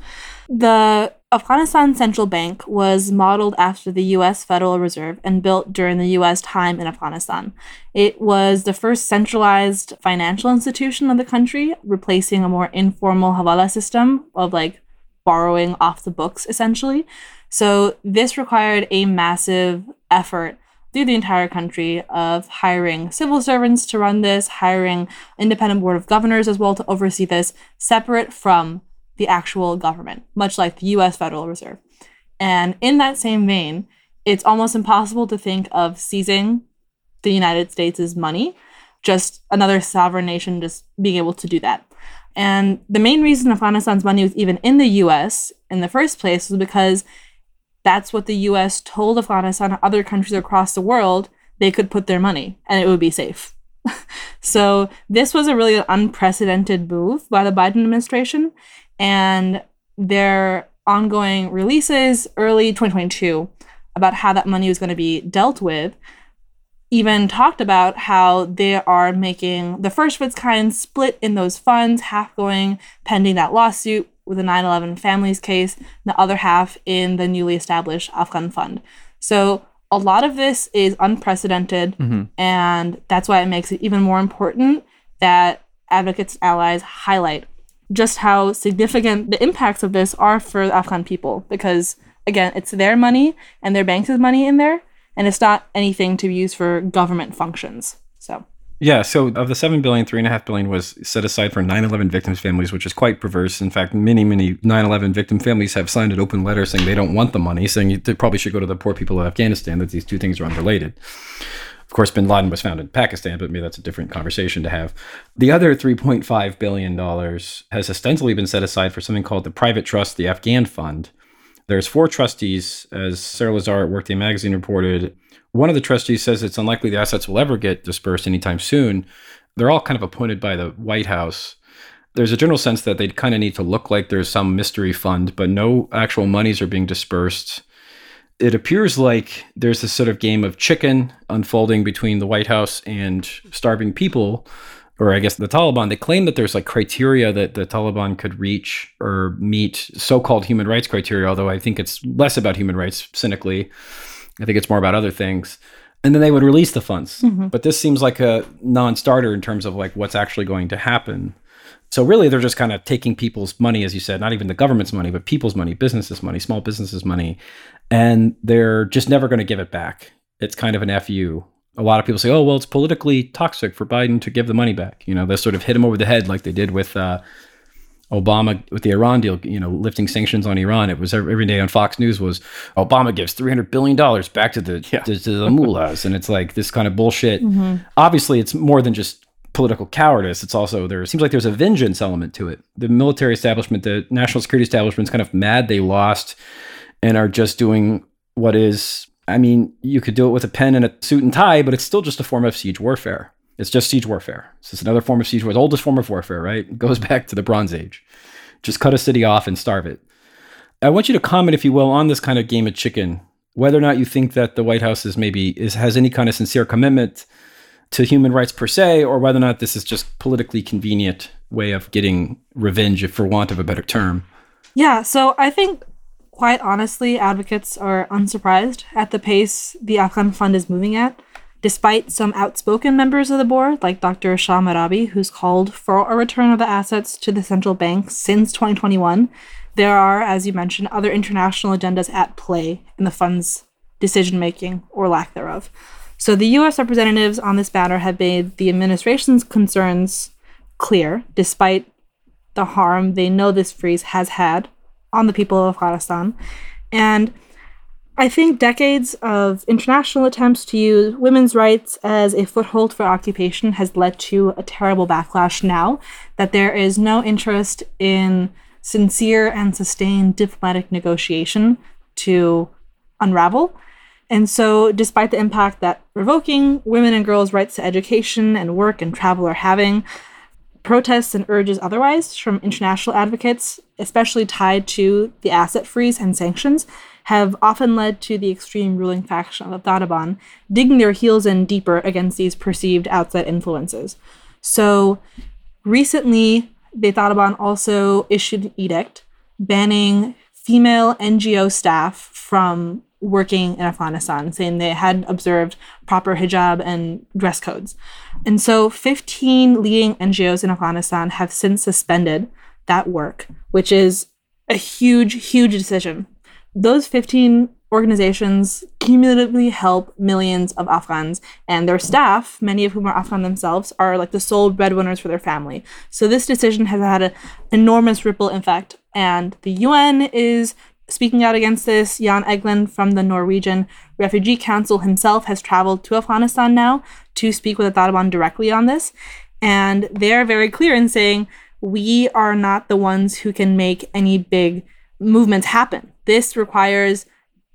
The Afghanistan Central Bank was modeled after the US Federal Reserve and built during the US time in Afghanistan. It was the first centralized financial institution of the country, replacing a more informal Hawala system of like borrowing off the books essentially. So this required a massive effort through the entire country of hiring civil servants to run this, hiring independent board of governors as well to oversee this, separate from the actual government, much like the US Federal Reserve. And in that same vein, it's almost impossible to think of seizing the United States' money, just another sovereign nation just being able to do that. And the main reason Afghanistan's money was even in the US in the first place was because that's what the US told Afghanistan and other countries across the world they could put their money and it would be safe. so this was a really unprecedented move by the Biden administration and their ongoing releases early 2022 about how that money was going to be dealt with even talked about how they are making the first of its kind split in those funds, half going pending that lawsuit with the 9 11 families case, the other half in the newly established Afghan Fund. So a lot of this is unprecedented, mm-hmm. and that's why it makes it even more important that advocates and allies highlight just how significant the impacts of this are for the Afghan people. Because again, it's their money and their banks' money in there, and it's not anything to be used for government functions. So yeah, so of the seven billion, three and a half billion was set aside for 9/11 victims' families, which is quite perverse. In fact, many, many 9/11 victim families have signed an open letter saying they don't want the money, saying you probably should go to the poor people of Afghanistan. That these two things are unrelated. Of course, Bin Laden was found in Pakistan, but maybe that's a different conversation to have. The other 3.5 billion dollars has ostensibly been set aside for something called the Private Trust, the Afghan Fund. There's four trustees, as Sarah Lazare at Workday Magazine reported one of the trustees says it's unlikely the assets will ever get dispersed anytime soon. They're all kind of appointed by the White House. There's a general sense that they kind of need to look like there's some mystery fund, but no actual monies are being dispersed. It appears like there's this sort of game of chicken unfolding between the White House and starving people, or I guess the Taliban. They claim that there's like criteria that the Taliban could reach or meet so called human rights criteria, although I think it's less about human rights cynically I think it's more about other things. And then they would release the funds. Mm-hmm. But this seems like a non starter in terms of like what's actually going to happen. So really, they're just kind of taking people's money, as you said, not even the government's money, but people's money, businesses' money, small businesses' money, and they're just never going to give it back. It's kind of an fu. A lot of people say, "Oh, well, it's politically toxic for Biden to give the money back." You know, they sort of hit him over the head like they did with uh, Obama with the Iran deal. You know, lifting sanctions on Iran. It was every, every day on Fox News was Obama gives three hundred billion dollars back to the Yeah. to, to the mullahs, and it's like this kind of bullshit. Mm-hmm. Obviously, it's more than just political cowardice. It's also there seems like there's a vengeance element to it. The military establishment, the national security establishment's kind of mad they lost and are just doing what is I mean, you could do it with a pen and a suit and tie, but it's still just a form of siege warfare. It's just siege warfare. It's just another form of siege warfare, the oldest form of warfare, right? It goes back to the Bronze Age. Just cut a city off and starve it. I want you to comment, if you will, on this kind of game of chicken, whether or not you think that the White House is maybe is has any kind of sincere commitment to human rights per se, or whether or not this is just politically convenient way of getting revenge, if for want of a better term. Yeah, so I think quite honestly, advocates are unsurprised at the pace the Afghan Fund is moving at, despite some outspoken members of the board, like Dr. Shah Mehrabi, who's called for a return of the assets to the central bank since 2021. There are, as you mentioned, other international agendas at play in the fund's decision making or lack thereof. So the US representatives on this matter have made the administration's concerns clear, despite the harm they know this freeze has had on the people of Afghanistan. And I think decades of international attempts to use women's rights as a foothold for occupation has led to a terrible backlash now that there is no interest in sincere and sustained diplomatic negotiation to unravel. And so, despite the impact that revoking women and girls' rights to education and work and travel are having, protests and urges otherwise from international advocates, especially tied to the asset freeze and sanctions, have often led to the extreme ruling faction of the Taliban digging their heels in deeper against these perceived outside influences. So, recently, the Taliban also issued an edict banning female NGO staff from working in Afghanistan, saying they hadn't observed proper hijab and dress codes. And so 15 leading NGOs in Afghanistan have since suspended that work, which is a huge, huge decision. Those 15 organizations cumulatively help millions of Afghans, and their staff, many of whom are Afghan themselves, are like the sole breadwinners for their family. So this decision has had an enormous ripple effect, and the UN is speaking out against this. Jan Egeland from the Norwegian Refugee Council himself has traveled to Afghanistan now to speak with the Taliban directly on this, and they're very clear in saying we are not the ones who can make any big movements happen. This requires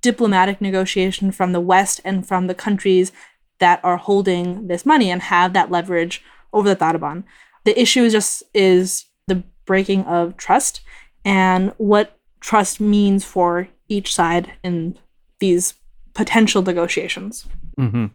diplomatic negotiation from the West and from the countries that are holding this money and have that leverage over the Taliban. The issue is just is the breaking of trust and what trust means for each side in these potential negotiations. Mm-hmm.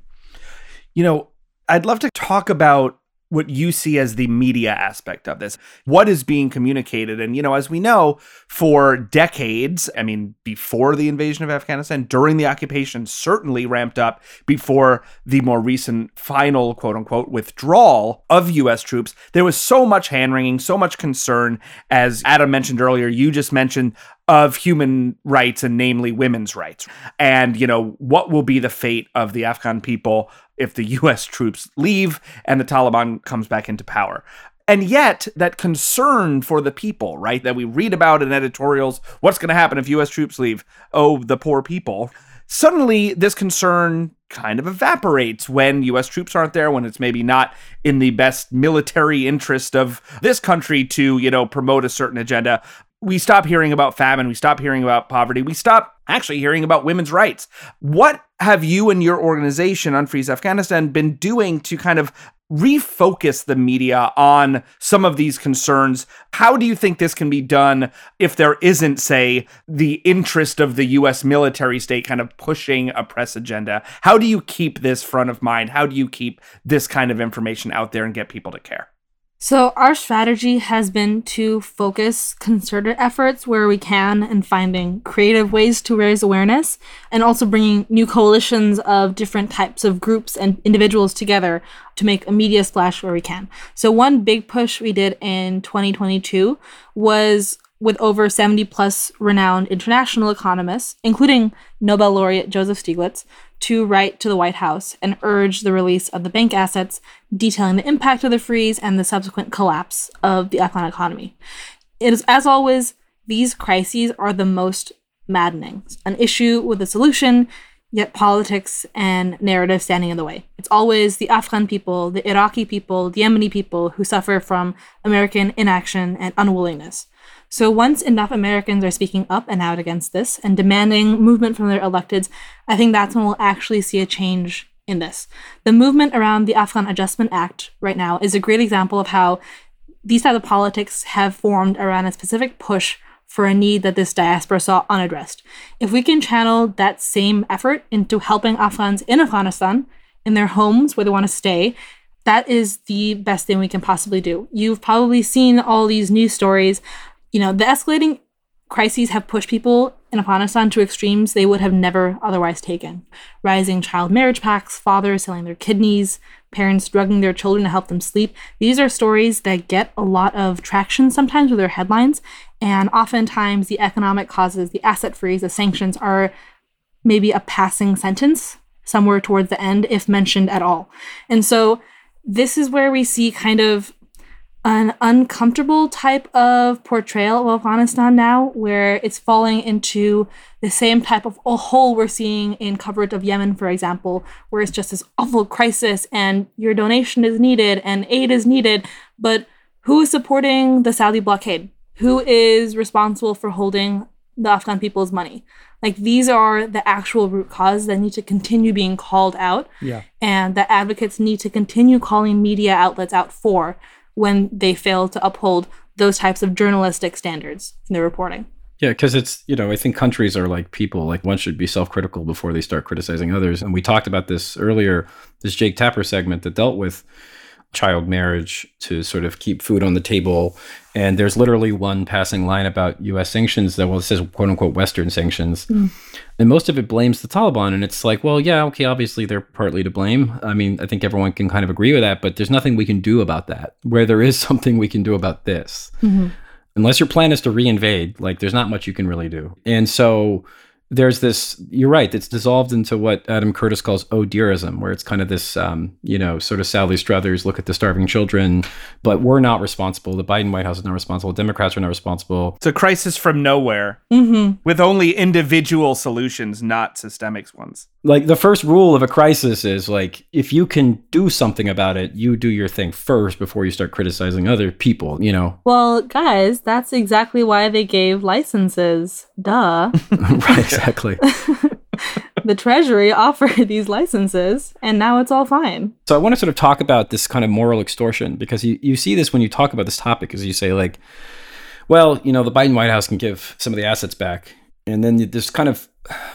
You know, I'd love to talk about what you see as the media aspect of this. What is being communicated? And, you know, as we know, for decades, I mean, before the invasion of Afghanistan, during the occupation, certainly ramped up before the more recent final quote unquote withdrawal of US troops, there was so much hand wringing, so much concern, as Adam mentioned earlier, you just mentioned of human rights and namely women's rights. And, you know, what will be the fate of the Afghan people if the US troops leave and the Taliban comes back into power? And yet, that concern for the people, right, that we read about in editorials, what's going to happen if US troops leave? Oh, the poor people. Suddenly, this concern kind of evaporates when US troops aren't there, when it's maybe not in the best military interest of this country to, you know, promote a certain agenda we stop hearing about famine, we stop hearing about poverty, we stop actually hearing about women's rights. What have you and your organization, Unfreeze Afghanistan, been doing to kind of refocus the media on some of these concerns? How do you think this can be done if there isn't, say, the interest of the US military state kind of pushing a press agenda? How do you keep this front of mind? How do you keep this kind of information out there and get people to care? So, our strategy has been to focus concerted efforts where we can and finding creative ways to raise awareness and also bringing new coalitions of different types of groups and individuals together to make a media splash where we can. So, one big push we did in 2022 was with over 70 plus renowned international economists, including Nobel laureate Joseph Stiglitz, to write to the White House and urge the release of the bank assets, detailing the impact of the freeze and the subsequent collapse of the Afghan economy. It is, as always, these crises are the most maddening. An issue with a solution, yet politics and narrative standing in the way. It's always the Afghan people, the Iraqi people, the Yemeni people who suffer from American inaction and unwillingness. So once enough Americans are speaking up and out against this and demanding movement from their electeds, I think that's when we'll actually see a change in this. The movement around the Afghan Adjustment Act right now is a great example of how these types of politics have formed around a specific push for a need that this diaspora saw unaddressed. If we can channel that same effort into helping Afghans in Afghanistan, in their homes where they want to stay, that is the best thing we can possibly do. You've probably seen all these news stories you know, the escalating crises have pushed people in Afghanistan to extremes they would have never otherwise taken. Rising child marriage pacts, fathers selling their kidneys, parents drugging their children to help them sleep. These are stories that get a lot of traction sometimes with their headlines, and oftentimes the economic causes, the asset freeze, the sanctions are maybe a passing sentence somewhere towards the end, if mentioned at all. And so this is where we see kind of an uncomfortable type of portrayal of Afghanistan now, where it's falling into the same type of a hole we're seeing in coverage of Yemen, for example, where it's just this awful crisis and your donation is needed and aid is needed. But who is supporting the Saudi blockade? Who is responsible for holding the Afghan people's money? Like these are the actual root causes that need to continue being called out. Yeah. And that advocates need to continue calling media outlets out for when they fail to uphold those types of journalistic standards in their reporting. Yeah, because it's, you know, I think countries are like people. Like one should be self critical before they start criticizing others. And we talked about this earlier, this Jake Tapper segment that dealt with child marriage to sort of keep food on the table. And there's literally one passing line about US sanctions that, well, it says quote unquote Western sanctions. Mm. And most of it blames the Taliban. And it's like, well, yeah, okay, obviously they're partly to blame. I mean, I think everyone can kind of agree with that, but there's nothing we can do about that. Where there is something we can do about this. Mm-hmm. Unless your plan is to reinvade, like there's not much you can really do. And so there's this you're right it's dissolved into what adam curtis calls oh dearism where it's kind of this um, you know sort of sally struthers look at the starving children but we're not responsible the biden white house is not responsible democrats are not responsible. It's a crisis from nowhere mm-hmm. with only individual solutions not systemic ones. Like the first rule of a crisis is like if you can do something about it you do your thing first before you start criticizing other people you know? Well guys that's exactly why they gave licenses. Duh. Right exactly. the Treasury offered these licenses, and now it's all fine. So I want to sort of talk about this kind of moral extortion because you, you see this when you talk about this topic, as you say, like, well, you know, the Biden White House can give some of the assets back. And then this kind of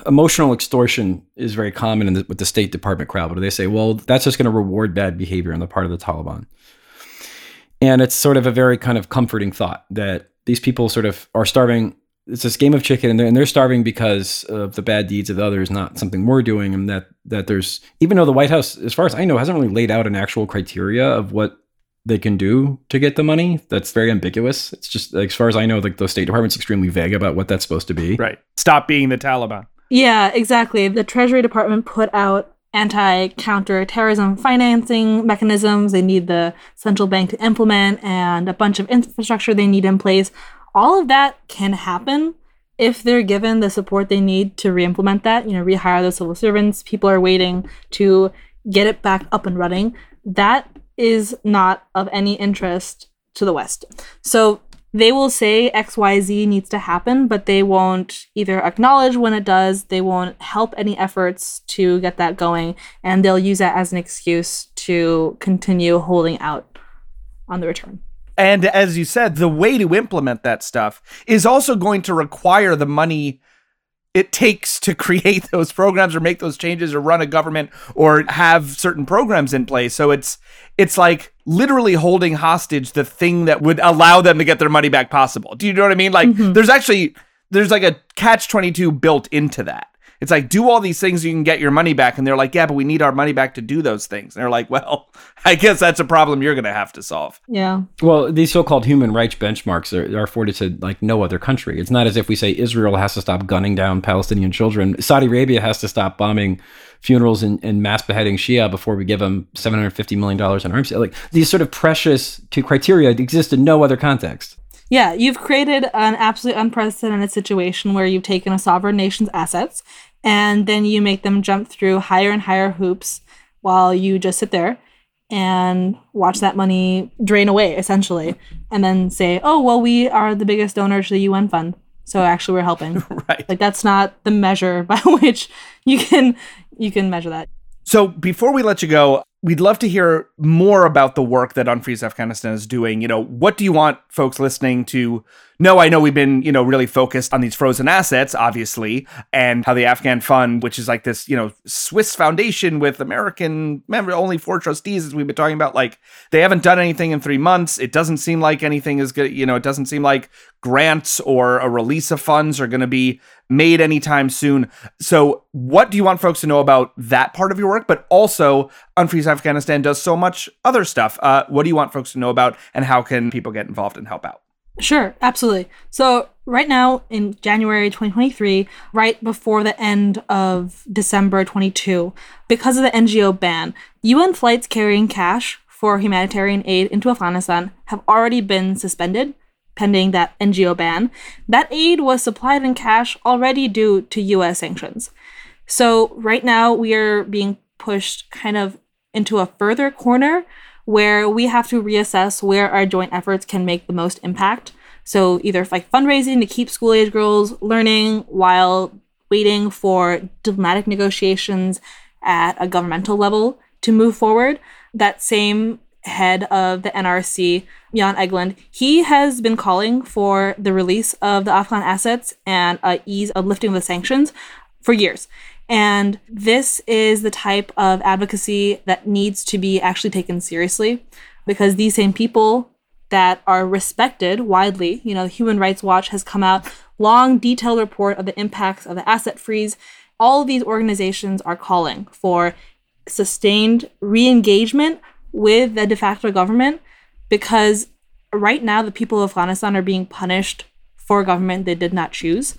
emotional extortion is very common the, with the State Department crowd, where they say, well, that's just going to reward bad behavior on the part of the Taliban. And it's sort of a very kind of comforting thought that these people sort of are starving it's this game of chicken, and they're, and they're starving because of the bad deeds of the others, not something we're doing. And that that there's even though the White House, as far as I know, hasn't really laid out an actual criteria of what they can do to get the money. That's very ambiguous. It's just as far as I know, like the State Department's extremely vague about what that's supposed to be. Right. Stop being the Taliban. Yeah, exactly. The Treasury Department put out anti counter-terrorism financing mechanisms they need the central bank to implement and a bunch of infrastructure they need in place all of that can happen if they're given the support they need to re-implement that you know rehire those civil servants. People are waiting to get it back up and running. That is not of any interest to the west. So they will say xyz needs to happen but they won't either acknowledge when it does they won't help any efforts to get that going and they'll use that as an excuse to continue holding out on the return and as you said, the way to implement that stuff is also going to require the money it takes to create those programs or make those changes or run a government or have certain programs in place. So it's it's like literally holding hostage the thing that would allow them to get their money back possible. Do you know what I mean? Like mm-hmm. there's actually there's like a catch 22 built into that. It's like do all these things you can get your money back and they're like, "Yeah, but we need our money back to do those things." And they're like, "Well, I guess that's a problem you're going to have to solve." Yeah. Well, these so-called human rights benchmarks are, are afforded to like no other country. It's not as if we say Israel has to stop gunning down Palestinian children. Saudi Arabia has to stop bombing funerals and, and mass beheading Shia before we give them $750 million in arms. Like these sort of precious two criteria exist in no other context. Yeah, you've created an absolutely unprecedented situation where you've taken a sovereign nation's assets and then you make them jump through higher and higher hoops while you just sit there and watch that money drain away essentially and then say, "Oh, well we are the biggest donor to the UN fund." So actually we're helping. Right. Like that's not the measure by which you can you can measure that. So before we let you go, we'd love to hear more about the work that Unfreeze Afghanistan is doing. You know, what do you want folks listening to know? I know we've been, you know, really focused on these frozen assets, obviously, and how the Afghan Fund, which is like this, you know, Swiss foundation with American member only four trustees, as we've been talking about, like they haven't done anything in three months. It doesn't seem like anything is good. You know, it doesn't seem like grants or a release of funds are going to be made anytime soon. So, what do you want folks to know about that part of your work? But also, Unfreeze Afghanistan does so much other stuff. Uh, what do you want folks to know about, and how can people get involved and help out? Sure, absolutely. So, right now in January 2023, right before the end of December 22, because of the NGO ban, UN flights carrying cash for humanitarian aid into Afghanistan have already been suspended pending that NGO ban. That aid was supplied in cash already due to US sanctions. So, right now we are being pushed kind of into a further corner where we have to reassess where our joint efforts can make the most impact. So either like fundraising to keep school age girls learning while waiting for diplomatic negotiations at a governmental level to move forward. That same head of the NRC, Jan Egeland, he has been calling for the release of the Afghan assets and a ease of lifting the sanctions for years. And this is the type of advocacy that needs to be actually taken seriously because these same people that are respected widely, you know, Human Rights Watch has come out long detailed report of the impacts of the asset freeze. All these organizations are calling for sustained re-engagement with the de facto government because right now the people of Afghanistan are being punished for a government they did not choose.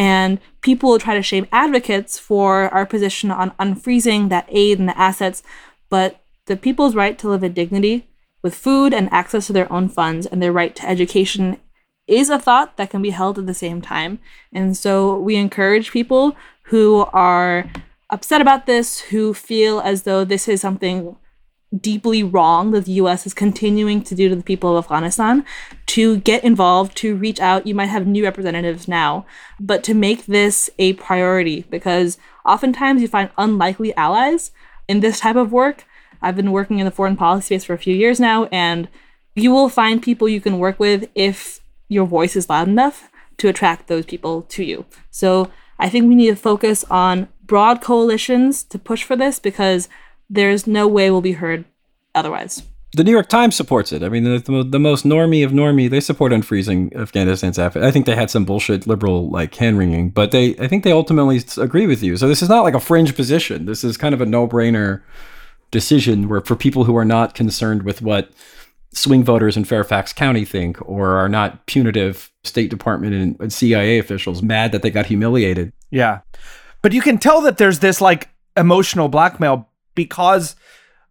And people try to shame advocates for our position on unfreezing that aid and the assets, but the people's right to live in dignity with food and access to their own funds and their right to education is a thought that can be held at the same time. And so we encourage people who are upset about this, who feel as though this is something deeply wrong that the US is continuing to do to the people of Afghanistan to get involved, to reach out. You might have new representatives now, but to make this a priority because oftentimes you find unlikely allies in this type of work. I've been working in the foreign policy space for a few years now, and you will find people you can work with if your voice is loud enough to attract those people to you. So I think we need to focus on broad coalitions to push for this because there's no way we'll be heard otherwise. The New York Times supports it. I mean, the, the, the most normie of normie, they support unfreezing Afghanistan's effort. I think they had some bullshit liberal like hand wringing, but they, I think they ultimately agree with you. So this is not like a fringe position. This is kind of a no brainer decision where for people who are not concerned with what swing voters in Fairfax County think or are not punitive State Department and CIA officials mad that they got humiliated. Yeah. But you can tell that there's this like emotional blackmail because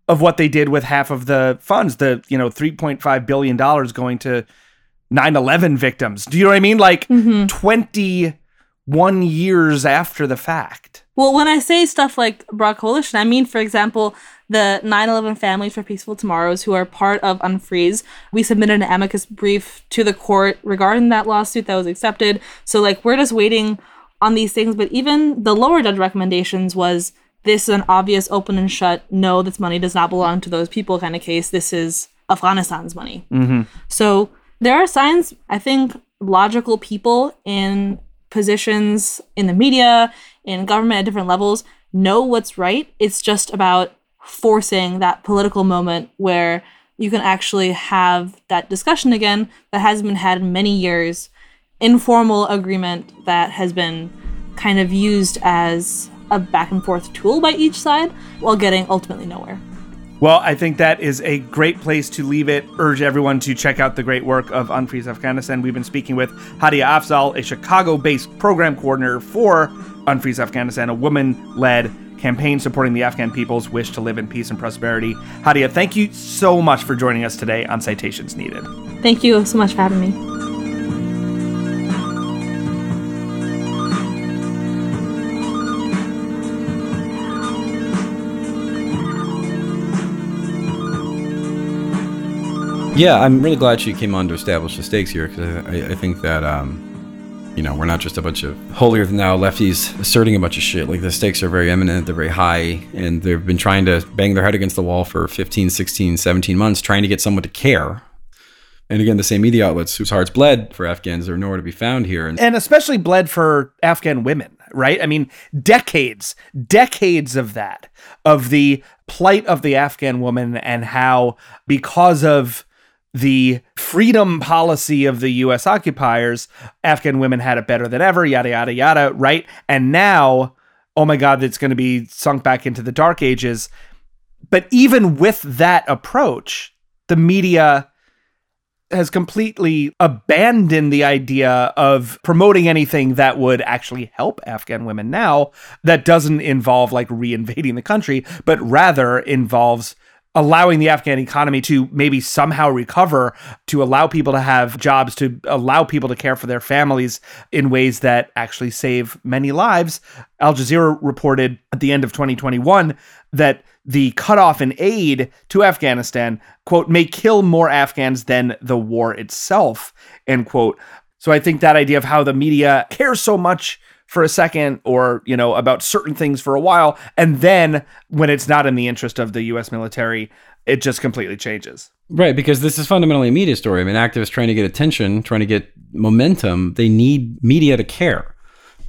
of what they did with half of the funds, the, you know, 3.5 billion dollars going to 9/11 victims. Do you know what I mean? Like mm-hmm. 21 years after the fact. Well, when I say stuff like broad coalition, I mean, for example, the 9 11 Families for Peaceful Tomorrows, who are part of Unfreeze. We submitted an amicus brief to the court regarding that lawsuit that was accepted. So, like, we're just waiting on these things. But even the lower judge recommendations was this is an obvious open and shut, no, this money does not belong to those people kind of case. This is Afghanistan's money. Mm-hmm. So, there are signs, I think, logical people in positions in the media, in government at different levels, know what's right. It's just about forcing that political moment where you can actually have that discussion again that hasn't been had in many years, informal agreement that has been kind of used as a back and forth tool by each side while getting ultimately nowhere. Well, I think that is a great place to leave it. Urge everyone to check out the great work of Unfreeze Afghanistan. We've been speaking with Hadia Afzal, a Chicago based program coordinator for Unfreeze Afghanistan, a woman led campaign supporting the Afghan people's wish to live in peace and prosperity. Hadia, thank you so much for joining us today on Citations Needed. Thank you so much for having me. Yeah, I'm really glad she came on to establish the stakes here because I, I, think that, um, you know, we're not just a bunch of holier than thou lefties asserting a bunch of shit. Like the stakes are very eminent, they're very high, and they've been trying to bang their head against the wall for 15, 16, 17 months trying to get someone to care. And again, the same media outlets whose hearts bled for Afghans are nowhere to be found here. And, and especially bled for Afghan women, right? I mean, decades, decades of that, of the plight of the Afghan woman and how, because of the freedom policy of the US occupiers, Afghan women had it better than ever, yada, yada, yada, right? And now, oh my God, it's going to be sunk back into the dark ages. But even with that approach, the media has completely abandoned the idea of promoting anything that would actually help Afghan women now that doesn't involve like reinvading the country, but rather involves allowing the Afghan economy to maybe somehow recover, to allow people to have jobs, to allow people to care for their families in ways that actually save many lives. Al Jazeera reported at the end of 2021 that the cutoff in aid to Afghanistan, quote, may kill more Afghans than the war itself, end quote. So I think that idea of how the media cares so much for a second or, you know, about certain things for a while. And then when it's not in the interest of the US military, it just completely changes. Right, because this is fundamentally a media story. I mean, activists trying to get attention, trying to get momentum, they need media to care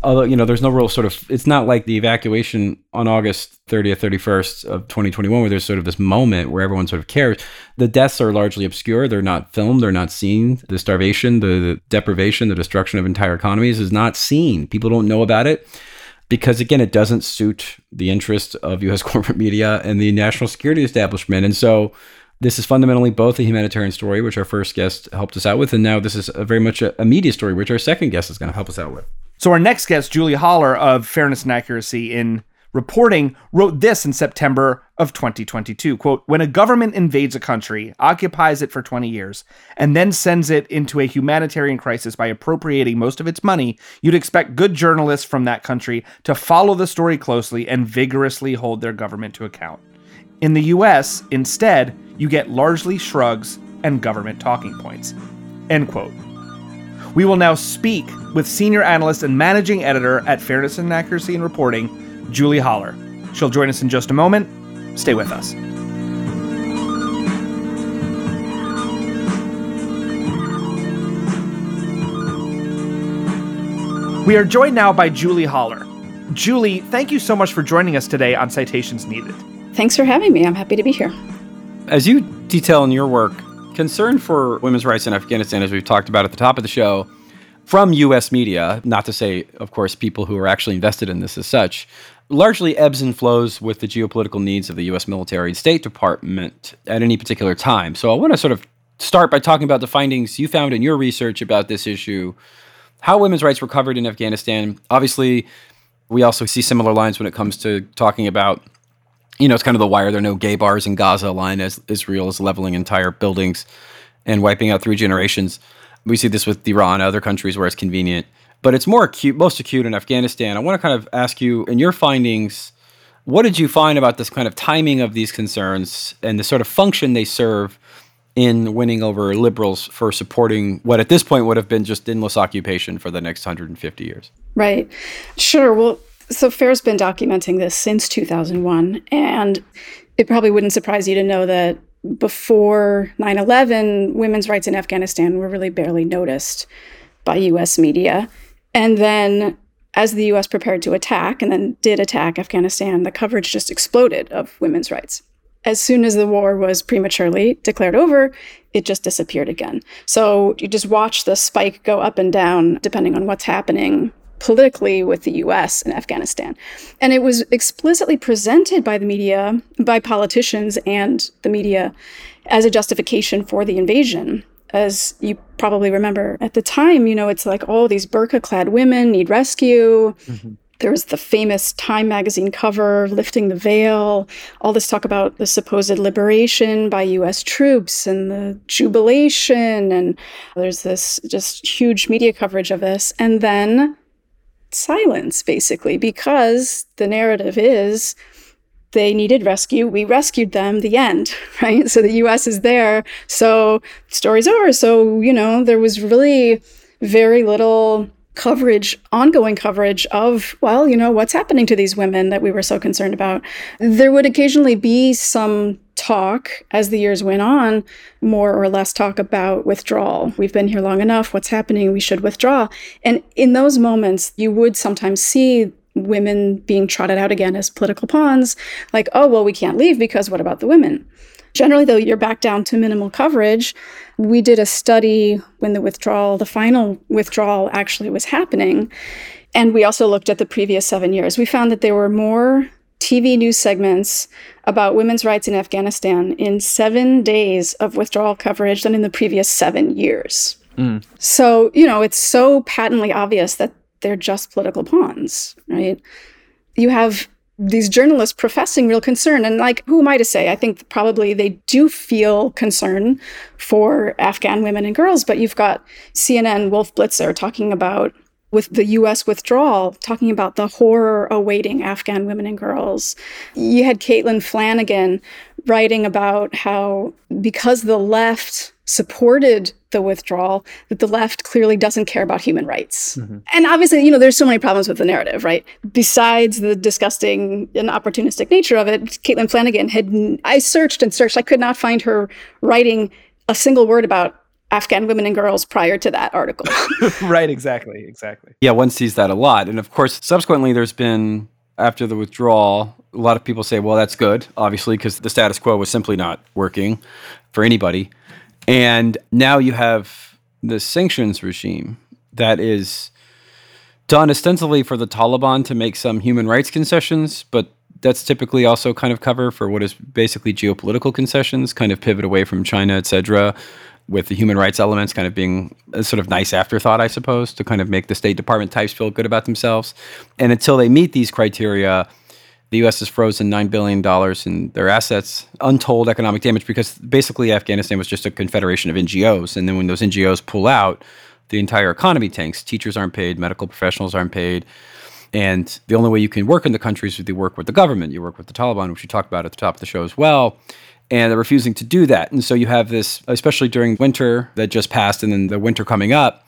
although you know there's no real sort of it's not like the evacuation on august 30th 31st of 2021 where there's sort of this moment where everyone sort of cares. The deaths are largely obscure. They're not filmed. They're not seen. The starvation the, the deprivation the destruction of entire economies is not seen. People don't know about it because again it doesn't suit the interest of us corporate media and the national security establishment. And so this is fundamentally both a humanitarian story, which our first guest helped us out with, and now this is very much a, a media story, which our second guest is going to help us out with. So our next guest, Julie Hollar of Fairness and Accuracy in Reporting, wrote this in September of 2022. Quote, when a government invades a country, occupies it for 20 years, and then sends it into a humanitarian crisis by appropriating most of its money, you'd expect good journalists from that country to follow the story closely and vigorously hold their government to account. In the US, instead, you get largely shrugs and government talking points. End quote. We will now speak with senior analyst and managing editor at Fairness and Accuracy in Reporting, Julie Hollar. She'll join us in just a moment. Stay with us. We are joined now by Julie Hollar. Julie, thank you so much for joining us today on Citations Needed. Thanks for having me. I'm happy to be here. As you detail in your work, concern for women's rights in Afghanistan, as we've talked about at the top of the show, from US media, not to say, of course, people who are actually invested in this as such, largely ebbs and flows with the geopolitical needs of the US military and State Department at any particular time. So I want to sort of start by talking about the findings you found in your research about this issue, how women's rights were covered in Afghanistan. Obviously, we also see similar lines when it comes to talking about you know, it's kind of the why are there no gay bars in Gaza line as Israel is leveling entire buildings and wiping out three generations. We see this with Iran, other countries where it's convenient, but it's more acute, most acute in Afghanistan. I want to kind of ask you, in your findings, what did you find about this kind of timing of these concerns and the sort of function they serve in winning over liberals for supporting what at this point would have been just endless occupation for the next 150 years? Right. Sure. Well, so FAIR's been documenting this since 2001, and it probably wouldn't surprise you to know that before 9 11, women's rights in Afghanistan were really barely noticed by US media. And then as the US prepared to attack and then did attack Afghanistan, the coverage just exploded of women's rights. As soon as the war was prematurely declared over, it just disappeared again. So you just watch the spike go up and down depending on what's happening politically with the US and Afghanistan. And it was explicitly presented by the media, by politicians and the media, as a justification for the invasion. As you probably remember at the time, you know, it's like, oh, these burqa clad women need rescue. Mm-hmm. There was the famous Time magazine cover, lifting the veil, all this talk about the supposed liberation by US troops and the jubilation. And there's this just huge media coverage of this. And then silence, basically, because the narrative is they needed rescue. We rescued them, the end, right? So the US is there. So story's over. So, you know, there was really very little coverage, ongoing coverage of, well, you know, what's happening to these women that we were so concerned about. There would occasionally be some talk as the years went on, more or less talk about withdrawal. We've been here long enough. What's happening? We should withdraw. And in those moments, you would sometimes see women being trotted out again as political pawns, like, oh, well, we can't leave because what about the women? Generally, though, you're back down to minimal coverage. We did a study when the withdrawal, the final withdrawal actually was happening. And we also looked at the previous seven years. We found that there were more TV news segments about women's rights in Afghanistan in seven days of withdrawal coverage than in the previous seven years. Mm. So, you know, it's so patently obvious that they're just political pawns, right? You have these journalists professing real concern. And, like, who am I to say? I think probably they do feel concern for Afghan women and girls, but you've got CNN Wolf Blitzer talking about with the US withdrawal, talking about the horror awaiting Afghan women and girls. You had Caitlin Flanagan writing about how because the left supported the withdrawal that the left clearly doesn't care about human rights. Mm-hmm. And obviously, you know, there's so many problems with the narrative, right? Besides the disgusting and opportunistic nature of it, Caitlin Flanagan had I searched and searched, I could not find her writing a single word about Afghan women and girls prior to that article. right, exactly, exactly. Yeah, one sees that a lot. And of course, subsequently, there's been, after the withdrawal, a lot of people say, well, that's good, obviously, because the status quo was simply not working for anybody. And now you have the sanctions regime that is done ostensibly for the Taliban to make some human rights concessions, but that's typically also kind of cover for what is basically geopolitical concessions, kind of pivot away from China, et cetera with the human rights elements kind of being a sort of nice afterthought, I suppose, to kind of make the State Department types feel good about themselves. And until they meet these criteria, the U.S. has frozen $9 billion in their assets, untold economic damage, because basically Afghanistan was just a confederation of NGOs. And then when those NGOs pull out, the entire economy tanks. Teachers aren't paid, medical professionals aren't paid. And the only way you can work in the country is if you work with the government. You work with the Taliban, which we talked about at the top of the show as well and they're refusing to do that. And so you have this, especially during winter that just passed and then the winter coming up,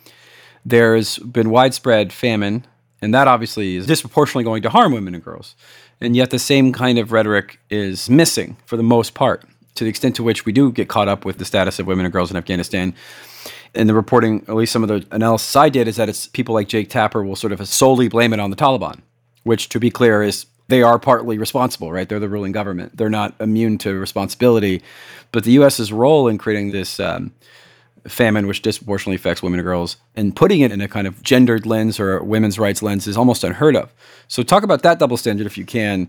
there's been widespread famine, and that obviously is disproportionately going to harm women and girls. And yet the same kind of rhetoric is missing for the most part, to the extent to which we do get caught up with the status of women and girls in Afghanistan. And the reporting, at least some of the analysis I did, is that it's people like Jake Tapper will sort of solely blame it on the Taliban, which, to be clear, is they are partly responsible, right? They're the ruling government. They're not immune to responsibility. But the U.S.'s role in creating this um, famine, which disproportionately affects women and girls, and putting it in a kind of gendered lens or women's rights lens is almost unheard of. So, talk about that double standard if you can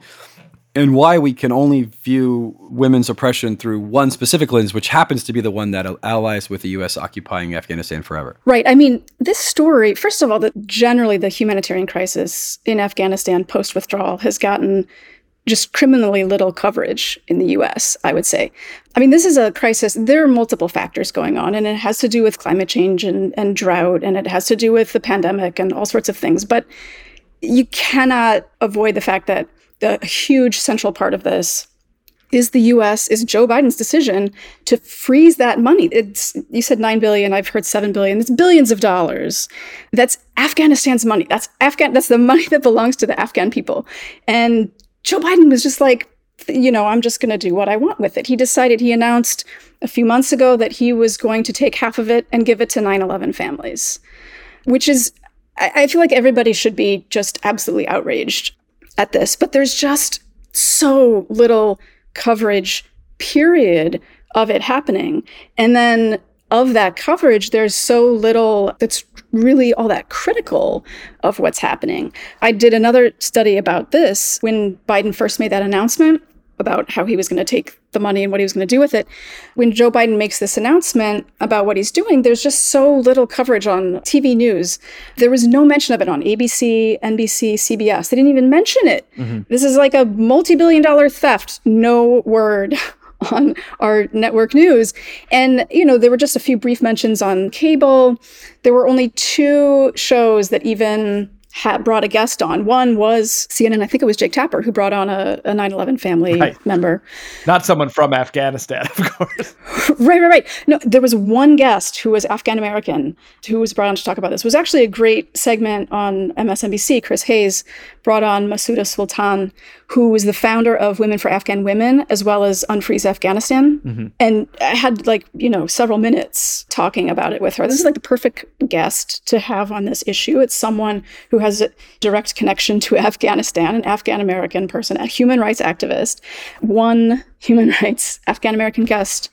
and why we can only view women's oppression through one specific lens, which happens to be the one that allies with the U.S. occupying Afghanistan forever. Right. I mean, this story, first of all, that generally the humanitarian crisis in Afghanistan post withdrawal has gotten just criminally little coverage in the US, I would say. I mean, this is a crisis. There are multiple factors going on, and it has to do with climate change and, and drought, and it has to do with the pandemic and all sorts of things. But you cannot avoid the fact that the huge central part of this is the US is Joe Biden's decision to freeze that money. It's you said 9 billion, I've heard 7 billion. It's billions of dollars. That's Afghanistan's money. That's Afghan that's the money that belongs to the Afghan people. And Joe Biden was just like you know, I'm just going to do what I want with it. He decided, he announced a few months ago that he was going to take half of it and give it to 9 11 families, which is I, I feel like everybody should be just absolutely outraged at this, but there's just so little coverage, period, of it happening. And then of that coverage, there's so little that's really all that critical of what's happening. I did another study about this when Biden first made that announcement about how he was going to take the money and what he was going to do with it. When Joe Biden makes this announcement about what he's doing, there's just so little coverage on TV news. There was no mention of it on ABC, NBC, CBS. They didn't even mention it. Mm-hmm. This is like a multi billion dollar theft. No word on our network news. And, you know, there were just a few brief mentions on cable. There were only two shows that even had brought a guest on. One was CNN, I think it was Jake Tapper, who brought on a, a 9-11 family right. member. Not someone from Afghanistan, of course. right, right, right. No, there was one guest who was Afghan American who was brought on to talk about this. It was actually a great segment on MSNBC. Chris Hayes brought on Masuda Sultan, who was the founder of Women for Afghan Women, as well as Unfreeze Afghanistan. Mm-hmm. And I had like, you know, several minutes talking about it with her. This is like the perfect guest to have on this issue. It's someone who has a direct connection to Afghanistan, an Afghan American person, a human rights activist, one human rights Afghan American guest.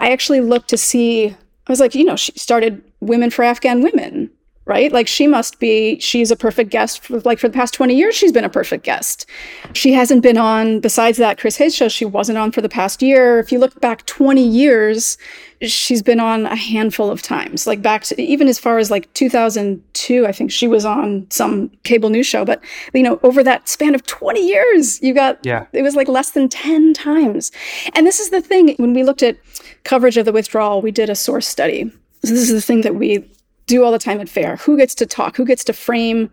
I actually looked to see, I was like, you know, she started Women for Afghan Women right? Like she must be, she's a perfect guest. For, like for the past 20 years, she's been a perfect guest. She hasn't been on, besides that Chris Hayes show, she wasn't on for the past year. If you look back 20 years, she's been on a handful of times, like back to even as far as like 2002, I think she was on some cable news show. But, you know, over that span of 20 years, you got, yeah. it was like less than 10 times. And this is the thing, when we looked at coverage of the withdrawal, we did a source study. So this is the thing that we do all the time at FAIR. Who gets to talk? Who gets to frame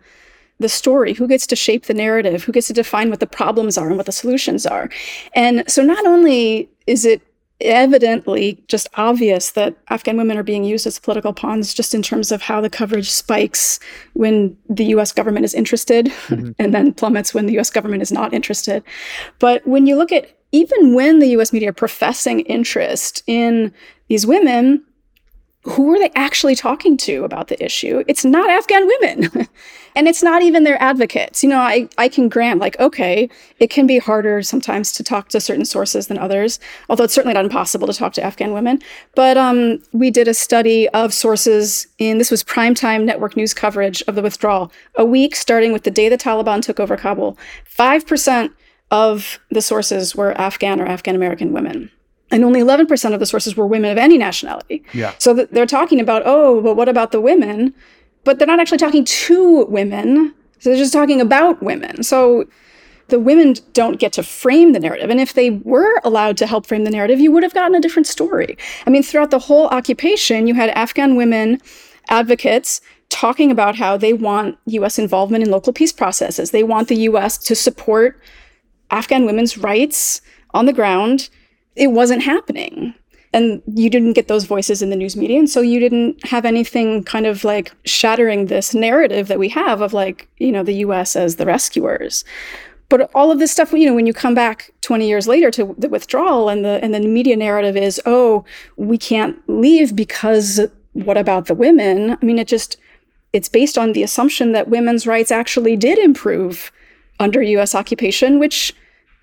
the story? Who gets to shape the narrative? Who gets to define what the problems are and what the solutions are? And so not only is it evidently just obvious that Afghan women are being used as political pawns just in terms of how the coverage spikes when the US government is interested mm-hmm. and then plummets when the US government is not interested. But when you look at even when the US media are professing interest in these women, who are they actually talking to about the issue? It's not Afghan women. and it's not even their advocates. You know, I, I can grant, like, okay, it can be harder sometimes to talk to certain sources than others, although it's certainly not impossible to talk to Afghan women. But um, we did a study of sources in this was primetime network news coverage of the withdrawal, a week starting with the day the Taliban took over Kabul. 5% of the sources were Afghan or Afghan American women and only 11% of the sources were women of any nationality. Yeah. So th- they're talking about, oh, but what about the women? But they're not actually talking to women. So they're just talking about women. So the women don't get to frame the narrative. And if they were allowed to help frame the narrative, you would have gotten a different story. I mean, throughout the whole occupation, you had Afghan women advocates talking about how they want US involvement in local peace processes. They want the US to support Afghan women's rights on the ground it wasn't happening. And you didn't get those voices in the news media. And so you didn't have anything kind of like shattering this narrative that we have of like, you know, the US as the rescuers. But all of this stuff, you know, when you come back 20 years later to the withdrawal and the and the media narrative is, oh, we can't leave because what about the women? I mean, it just it's based on the assumption that women's rights actually did improve under US occupation, which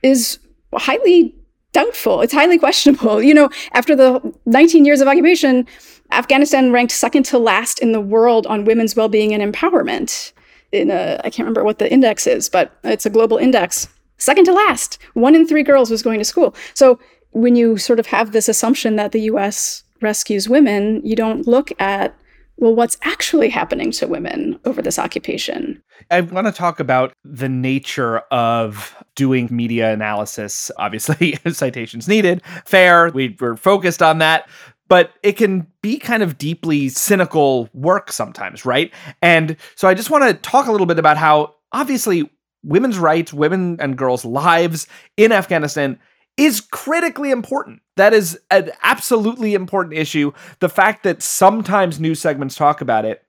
is highly doubtful. It's highly questionable. You know, after the 19 years of occupation, Afghanistan ranked second to last in the world on women's well-being and empowerment. In a, I can't remember what the index is, but it's a global index. Second to last. One in three girls was going to school. So when you sort of have this assumption that the U.S. rescues women, you don't look at well, what's actually happening to women over this occupation? I want to talk about the nature of doing media analysis. Obviously, citations needed, fair. We were focused on that. But it can be kind of deeply cynical work sometimes, right? And so I just want to talk a little bit about how obviously women's rights, women and girls' lives in Afghanistan is critically important. That is an absolutely important issue. The fact that sometimes news segments talk about it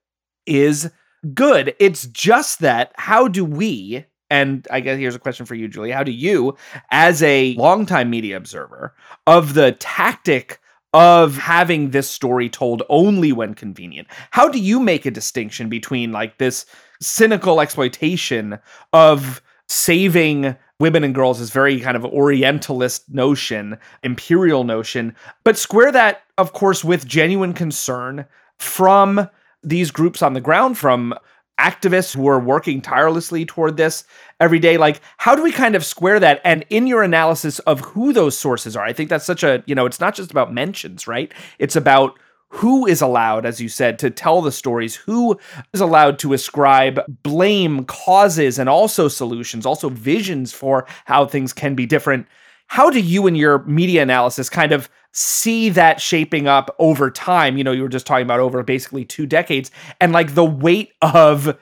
is good. It's just that how do we, and I guess here's a question for you, Julie, how do you, as a longtime media observer of the tactic of having this story told only when convenient. How do you make a distinction between like this cynical exploitation of saving women and girls is very kind of orientalist notion, imperial notion, but square that of course with genuine concern from these groups on the ground from activists who are working tirelessly toward this every day like how do we kind of square that? And in your analysis of who those sources are i think that's such a you know it's not just about mentions right? It's about who is allowed as you said to tell the stories who is allowed to ascribe blame causes and also solutions also visions for how things can be different. How do you in your media analysis kind of see that shaping up over time? You know, you were just talking about over basically two decades and like the weight of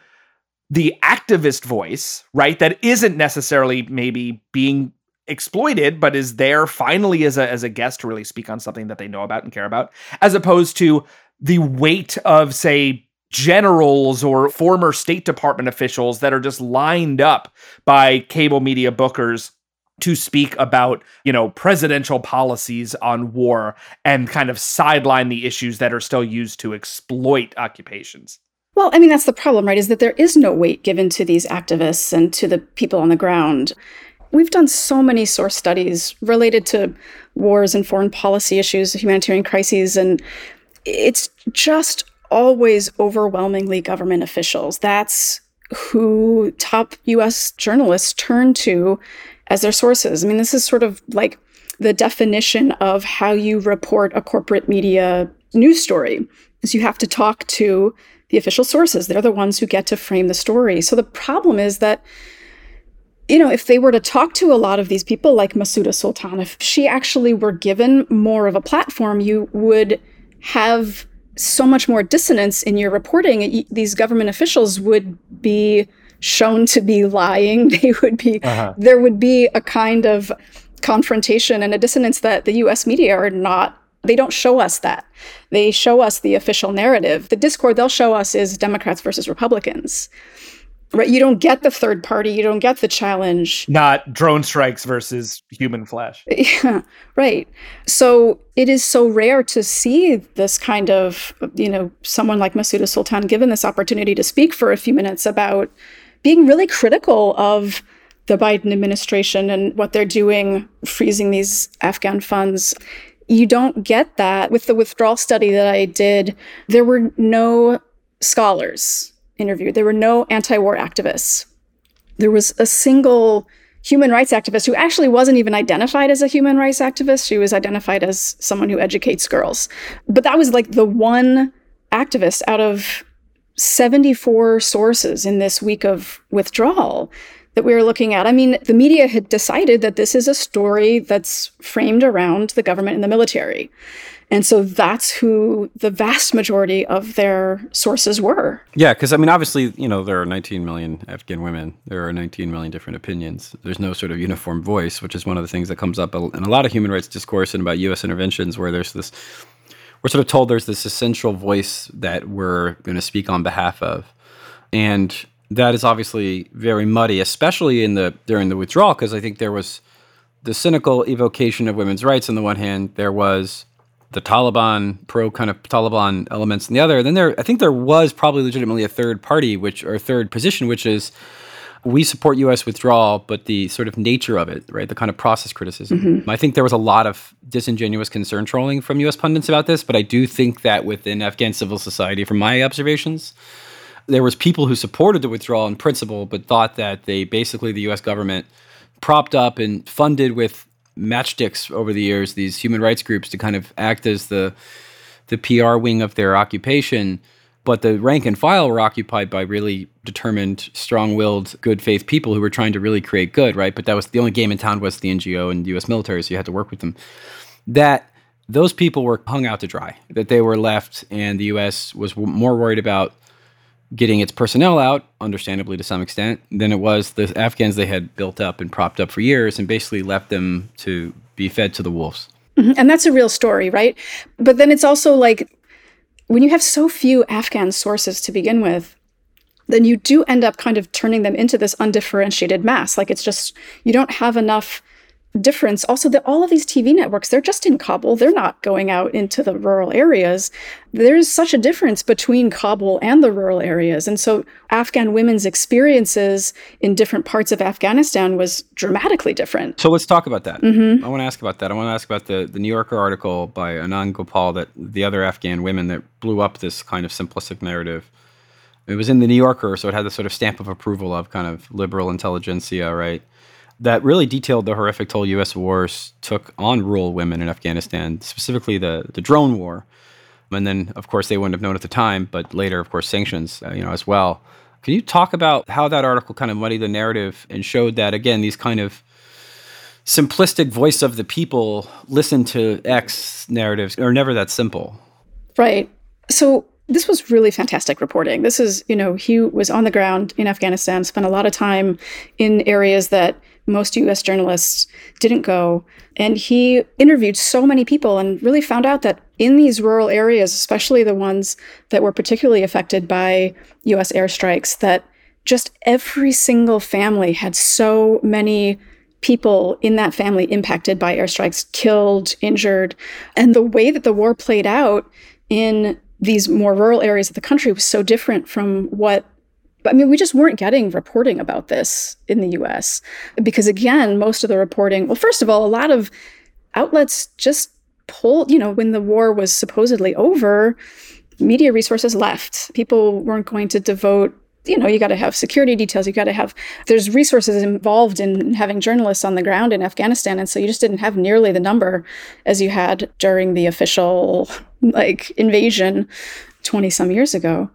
the activist voice, right? That isn't necessarily maybe being exploited, but is there finally as a as a guest to really speak on something that they know about and care about, as opposed to the weight of, say, generals or former State Department officials that are just lined up by cable media bookers to speak about, you know, presidential policies on war and kind of sideline the issues that are still used to exploit occupations. Well, I mean, that's the problem, right? Is that there is no weight given to these activists and to the people on the ground. We've done so many source studies related to wars and foreign policy issues, humanitarian crises, and it's just always overwhelmingly government officials. That's who top US journalists turn to as their sources. I mean, this is sort of like the definition of how you report a corporate media news story is you have to talk to the official sources. They're the ones who get to frame the story. So the problem is that you know, if they were to talk to a lot of these people like Masuda Sultan, if she actually were given more of a platform, you would have so much more dissonance in your reporting. These government officials would be shown to be lying. They would be, uh-huh. there would be a kind of confrontation and a dissonance that the US media are not, they don't show us that. They show us the official narrative. The discord they'll show us is Democrats versus Republicans. Right, you don't get the third party, you don't get the challenge. Not drone strikes versus human flesh. Yeah, right. So it is so rare to see this kind of, you know, someone like Masuda Sultan given this opportunity to speak for a few minutes about being really critical of the Biden administration and what they're doing, freezing these Afghan funds. You don't get that. With the withdrawal study that I did, there were no scholars interviewed, there were no anti war activists. There was a single human rights activist who actually wasn't even identified as a human rights activist. She was identified as someone who educates girls. But that was like the one activist out of 74 sources in this week of withdrawal that we were looking at. I mean, the media had decided that this is a story that's framed around the government and the military. And so that's who the vast majority of their sources were. Yeah, because I mean, obviously, you know, there are 19 million Afghan women. There are 19 million different opinions. There's no sort of uniform voice, which is one of the things that comes up in a lot of human rights discourse and about U.S. interventions, where there's this we're sort of told there's this essential voice that we're going to speak on behalf of. And that is obviously very muddy, especially in the during the withdrawal, because I think there was the cynical evocation of women's rights on the one hand, there was the Taliban pro kind of Taliban elements on the other. Then there, I think there was probably legitimately a third party, which or third position, which is we support U.S. withdrawal, but the sort of nature of it, right, the kind of process criticism. Mm-hmm. I think there was a lot of disingenuous concern trolling from U.S. pundits about this, but I do think that within Afghan civil society, from my observations, there was people who supported the withdrawal in principle, but thought that they basically the U.S. government propped up and funded with matchsticks over the years these human rights groups to kind of act as the the PR wing of their occupation but the rank and file were occupied by really determined, strong-willed, good faith people who were trying to really create good, right? But that was the only game in town was the NGO and U.S. military, so you had to work with them. That those people were hung out to dry. That they were left, and the U.S. was more worried about getting its personnel out, understandably to some extent, than it was the Afghans they had built up and propped up for years, and basically left them to be fed to the wolves. Mm-hmm. And that's a real story, right? But then it's also like when you have so few Afghan sources to begin with, then you do end up kind of turning them into this undifferentiated mass. Like it's just, you don't have enough difference also that all of these TV networks, they're just in Kabul. They're not going out into the rural areas. There's such a difference between Kabul and the rural areas. And so Afghan women's experiences in different parts of Afghanistan was dramatically different. So let's talk about that. Mm-hmm. I want to ask about that. I want to ask about the, the New Yorker article by Anand Gopal that the other Afghan women that blew up this kind of simplistic narrative. It was in the New Yorker, so it had the sort of stamp of approval of kind of liberal intelligentsia, right? That really detailed the horrific toll U.S. wars took on rural women in Afghanistan, specifically the the drone war, and then of course they wouldn't have known at the time, but later, of course, sanctions, uh, you know, as well. Can you talk about how that article kind of muddied the narrative and showed that again these kind of simplistic voice of the people listen to X narratives are never that simple. Right. So this was really fantastic reporting. This is, you know, he was on the ground in Afghanistan, spent a lot of time in areas that most US journalists didn't go. And he interviewed so many people and really found out that in these rural areas, especially the ones that were particularly affected by US airstrikes, that just every single family had so many people in that family impacted by airstrikes, killed, injured. And the way that the war played out in these more rural areas of the country was so different from what I mean, we just weren't getting reporting about this in the US because, again, most of the reporting, well, first of all, a lot of outlets just pulled, you know, when the war was supposedly over, media resources left. People weren't going to devote you know, you got to have security details. You got to have, there's resources involved in having journalists on the ground in Afghanistan. And so you just didn't have nearly the number as you had during the official, like, invasion 20 some years ago.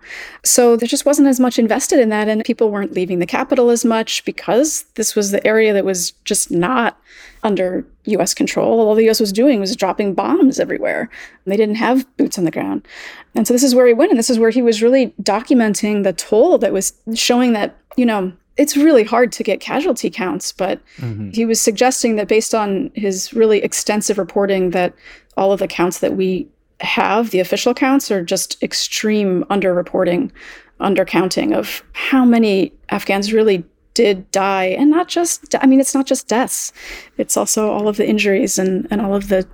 So there just wasn't as much invested in that. And people weren't leaving the capital as much because this was the area that was just not under US control. All the US was doing was dropping bombs everywhere. And they didn't have boots on the ground. And so this is where he went. And this is where he was really documenting the toll that was showing that, you know, it's really hard to get casualty counts, but mm-hmm. he was suggesting that based on his really extensive reporting that all of the counts that we have, the official counts, are just extreme underreporting, undercounting of how many Afghans really did die. And not just, I mean, it's not just deaths, it's also all of the injuries and, and all of the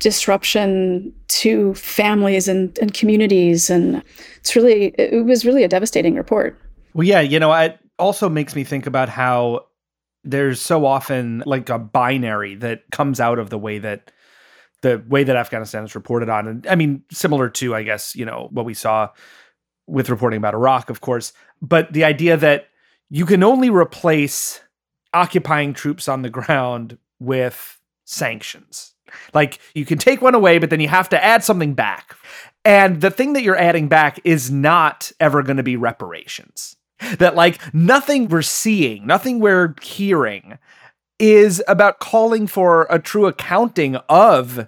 disruption to families and, and communities. And it's really, it was really a devastating report. Well, yeah, you know, it also makes me think about how there's so often like a binary that comes out of the way that the way that Afghanistan is reported on. And I mean, similar to, I guess, you know, what we saw with reporting about Iraq, of course, but the idea that you can only replace occupying troops on the ground with sanctions. Like you can take one away, but then you have to add something back. And the thing that you're adding back is not ever going to be reparations. That, like, nothing we're seeing, nothing we're hearing is about calling for a true accounting of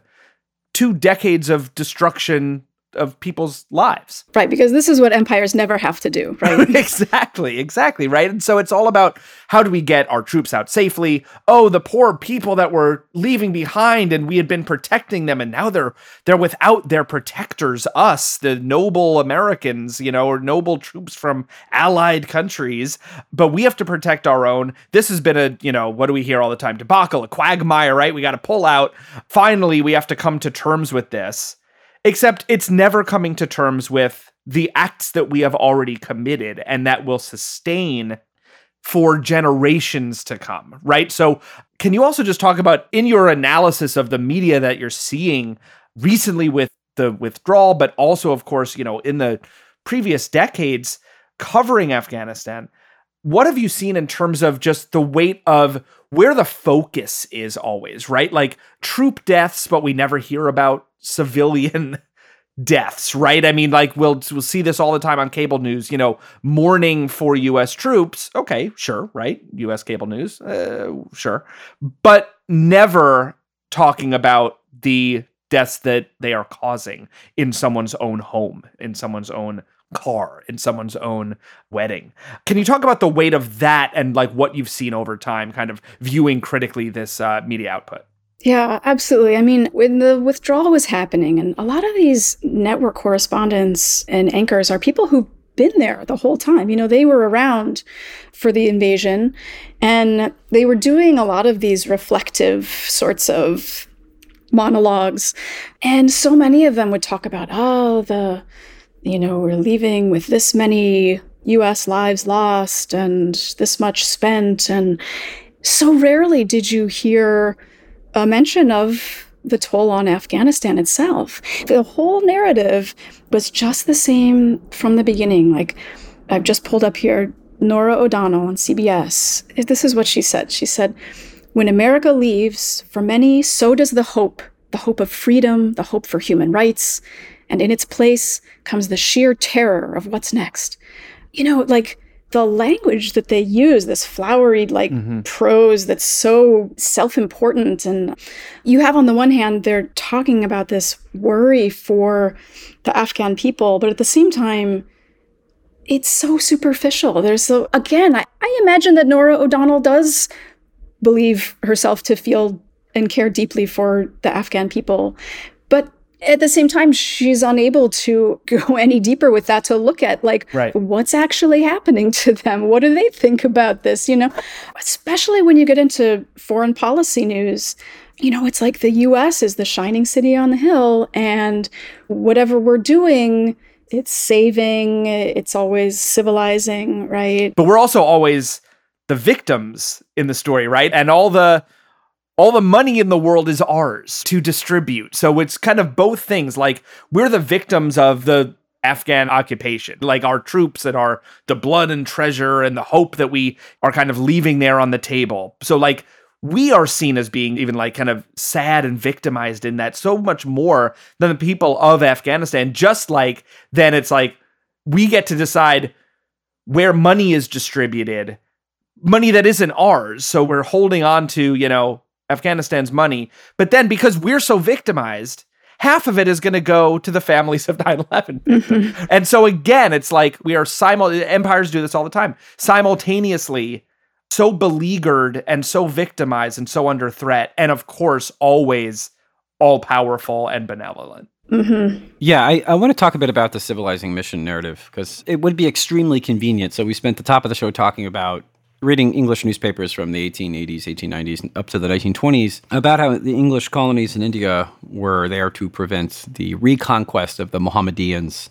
two decades of destruction of people's lives. Right, because this is what empires never have to do, right? exactly, exactly, right? And so it's all about how do we get our troops out safely? Oh, the poor people that were leaving behind and we had been protecting them and now they're they're without their protectors, us, the noble Americans, you know, or noble troops from allied countries, but we have to protect our own. This has been a, you know, what do we hear all the time? Debacle, a quagmire, right? We got to pull out. Finally, we have to come to terms with this Except it's never coming to terms with the acts that we have already committed and that will sustain for generations to come, right? So, can you also just talk about in your analysis of the media that you're seeing recently with the withdrawal, but also, of course, you know, in the previous decades covering Afghanistan? What have you seen in terms of just the weight of where the focus is always, right? Like troop deaths, but we never hear about civilian deaths, right? I mean, like we'll we'll see this all the time on cable news. You know, mourning for U.S. troops. Okay, sure, right? U.S. cable news, uh, sure, but never talking about the deaths that they are causing in someone's own home, in someone's own car, in someone's own wedding. Can you talk about the weight of that and like what you've seen over time, kind of viewing critically this uh, media output? Yeah, absolutely. I mean, when the withdrawal was happening, and a lot of these network correspondents and anchors are people who've been there the whole time. You know, they were around for the invasion and they were doing a lot of these reflective sorts of monologues. And so many of them would talk about, oh, the, you know, we're leaving with this many US lives lost and this much spent. And so rarely did you hear a mention of the toll on Afghanistan itself. The whole narrative was just the same from the beginning. Like, I've just pulled up here Norah O'Donnell on CBS. This is what she said. She said, When America leaves, for many, so does the hope the hope of freedom, the hope for human rights. And in its place comes the sheer terror of what's next. You know, like, the language that they use, this flowery like mm-hmm. prose that's so self-important and you have on the one hand they're talking about this worry for the Afghan people, but at the same time it's so superficial. There's so again, I, I imagine that Norah O'Donnell does believe herself to feel and care deeply for the Afghan people. But at the same time she's unable to go any deeper with that to look at like right. what's actually happening to them? What do they think about this you know? Especially when you get into foreign policy news you know it's like the US is the shining city on the hill and whatever we're doing it's saving it's always civilizing right? But we're also always the victims in the story right? And all the all the money in the world is ours to distribute. So it's kind of both things. Like we're the victims of the Afghan occupation, like our troops and our the blood and treasure and the hope that we are kind of leaving there on the table. So like we are seen as being even like kind of sad and victimized in that so much more than the people of Afghanistan. Just like then it's like we get to decide where money is distributed, money that isn't ours. So we're holding on to, you know, Afghanistan's money. But then because we're so victimized, half of it is going to go to the families of 9 11 mm-hmm. And so again, it's like we are simul empires do this all the time, simultaneously so beleaguered and so victimized and so under threat. And of course, always all powerful and benevolent. Mm-hmm. Yeah, I, I want to talk a bit about the civilizing mission narrative because it would be extremely convenient. So, we spent the top of the show talking about reading English newspapers from the 1880s, 1890s, up to the 1920s about how the English colonies in India were there to prevent the reconquest of the Mohammedans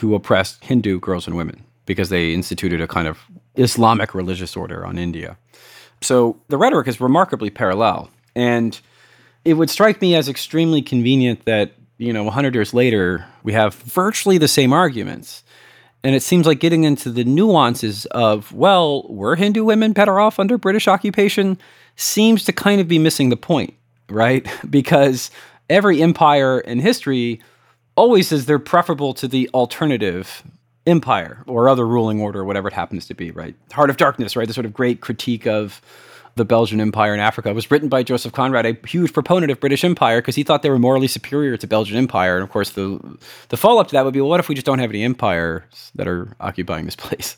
who oppressed Hindu girls and women because they instituted a kind of Islamic religious order on India. So the rhetoric is remarkably parallel. And it would strike me as extremely convenient that, you know, 100 years later, we have virtually the same arguments and it seems like getting into the nuances of, well, were Hindu women better off under British occupation seems to kind of be missing the point, right? because every empire in history always says they're preferable to the alternative empire or other ruling order, whatever it happens to be, right? Heart of Darkness, right? The sort of great critique of the Belgian Empire in Africa was written by Joseph Conrad, a huge proponent of British Empire, because he thought they were morally superior to Belgian Empire. And of course, the the follow up to that would be, well, what if we just don't have any empires that are occupying this place?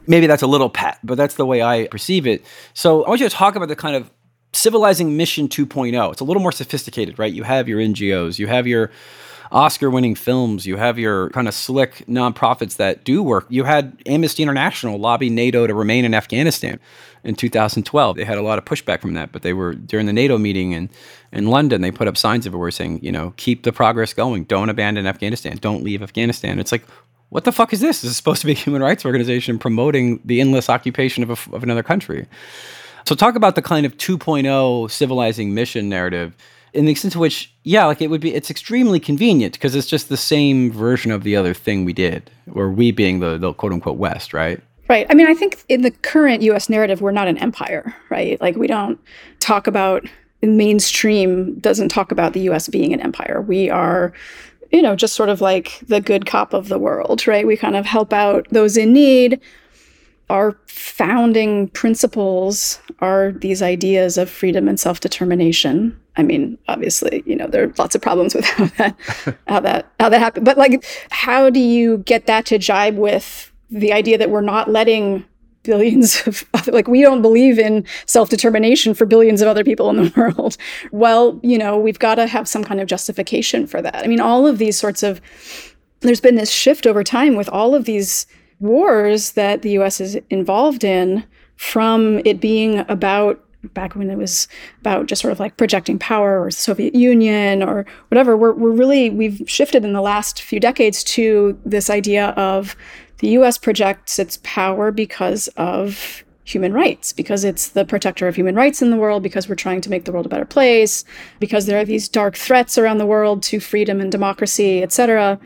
Maybe that's a little pat, but that's the way I perceive it. So I want you to talk about the kind of civilizing mission 2.0. It's a little more sophisticated, right? You have your NGOs, you have your Oscar winning films. You have your kind of slick nonprofits that do work. You had Amnesty International lobby NATO to remain in Afghanistan in 2012. They had a lot of pushback from that, but they were during the NATO meeting in, in London, they put up signs everywhere saying, you know, keep the progress going. Don't abandon Afghanistan. Don't leave Afghanistan. It's like, what the fuck is this? This is supposed to be a human rights organization promoting the endless occupation of, a, of another country. So, talk about the kind of 2.0 civilizing mission narrative in the extent to which, yeah, like it would be, it's extremely convenient because it's just the same version of the other thing we did, or we being the, the quote unquote West, right? Right. I mean, I think in the current US narrative, we're not an empire, right? Like we don't talk about, mainstream doesn't talk about the US being an empire. We are, you know, just sort of like the good cop of the world, right? We kind of help out those in need our founding principles are these ideas of freedom and self-determination. I mean, obviously, you know, there are lots of problems with how that how that how that happened. But like how do you get that to jibe with the idea that we're not letting billions of other, like we don't believe in self-determination for billions of other people in the world. Well, you know, we've got to have some kind of justification for that. I mean, all of these sorts of there's been this shift over time with all of these wars that the US is involved in from it being about back when it was about just sort of like projecting power or Soviet Union or whatever, we're, we're really, we've shifted in the last few decades to this idea of the US projects its power because of human rights, because it's the protector of human rights in the world, because we're trying to make the world a better place, because there are these dark threats around the world to freedom and democracy, etc.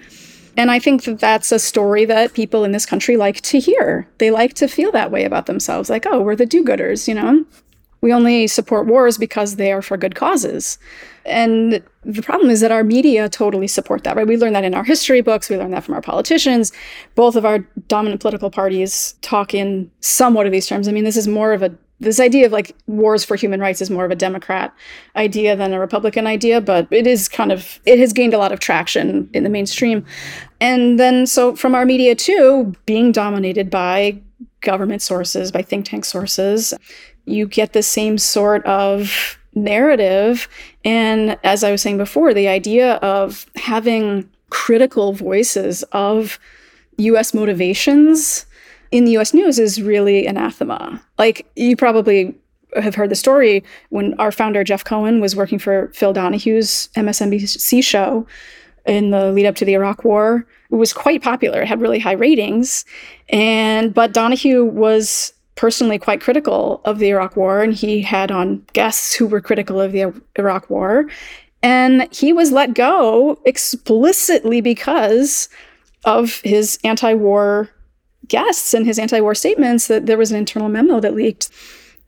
And I think that that's a story that people in this country like to hear. They like to feel that way about themselves, like, oh, we're the do gooders, you know? We only support wars because they are for good causes. And the problem is that our media totally support that, right? We learn that in our history books, we learn that from our politicians. Both of our dominant political parties talk in somewhat of these terms. I mean, this is more of a this idea of like wars for human rights is more of a Democrat idea than a Republican idea, but it is kind of, it has gained a lot of traction in the mainstream. And then, so from our media too, being dominated by government sources, by think tank sources, you get the same sort of narrative. And as I was saying before, the idea of having critical voices of US motivations in the US news is really anathema. Like, you probably have heard the story when our founder, Jeff Cohen, was working for Phil Donahue's MSNBC show in the lead up to the Iraq War. It was quite popular. It had really high ratings. And but Donahue was personally quite critical of the Iraq War, and he had on guests who were critical of the Iraq War. And he was let go explicitly because of his anti war guests and his anti war statements that there was an internal memo that leaked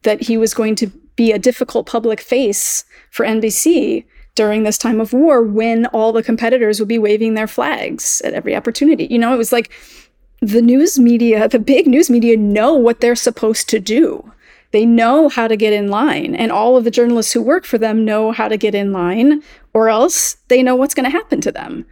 that he was going to be a difficult public face for NBC during this time of war when all the competitors would be waving their flags at every opportunity. You know, it was like the news media, the big news media, know what they're supposed to do. They know how to get in line, and all of the journalists who work for them know how to get in line, or else they know what's going to happen to them.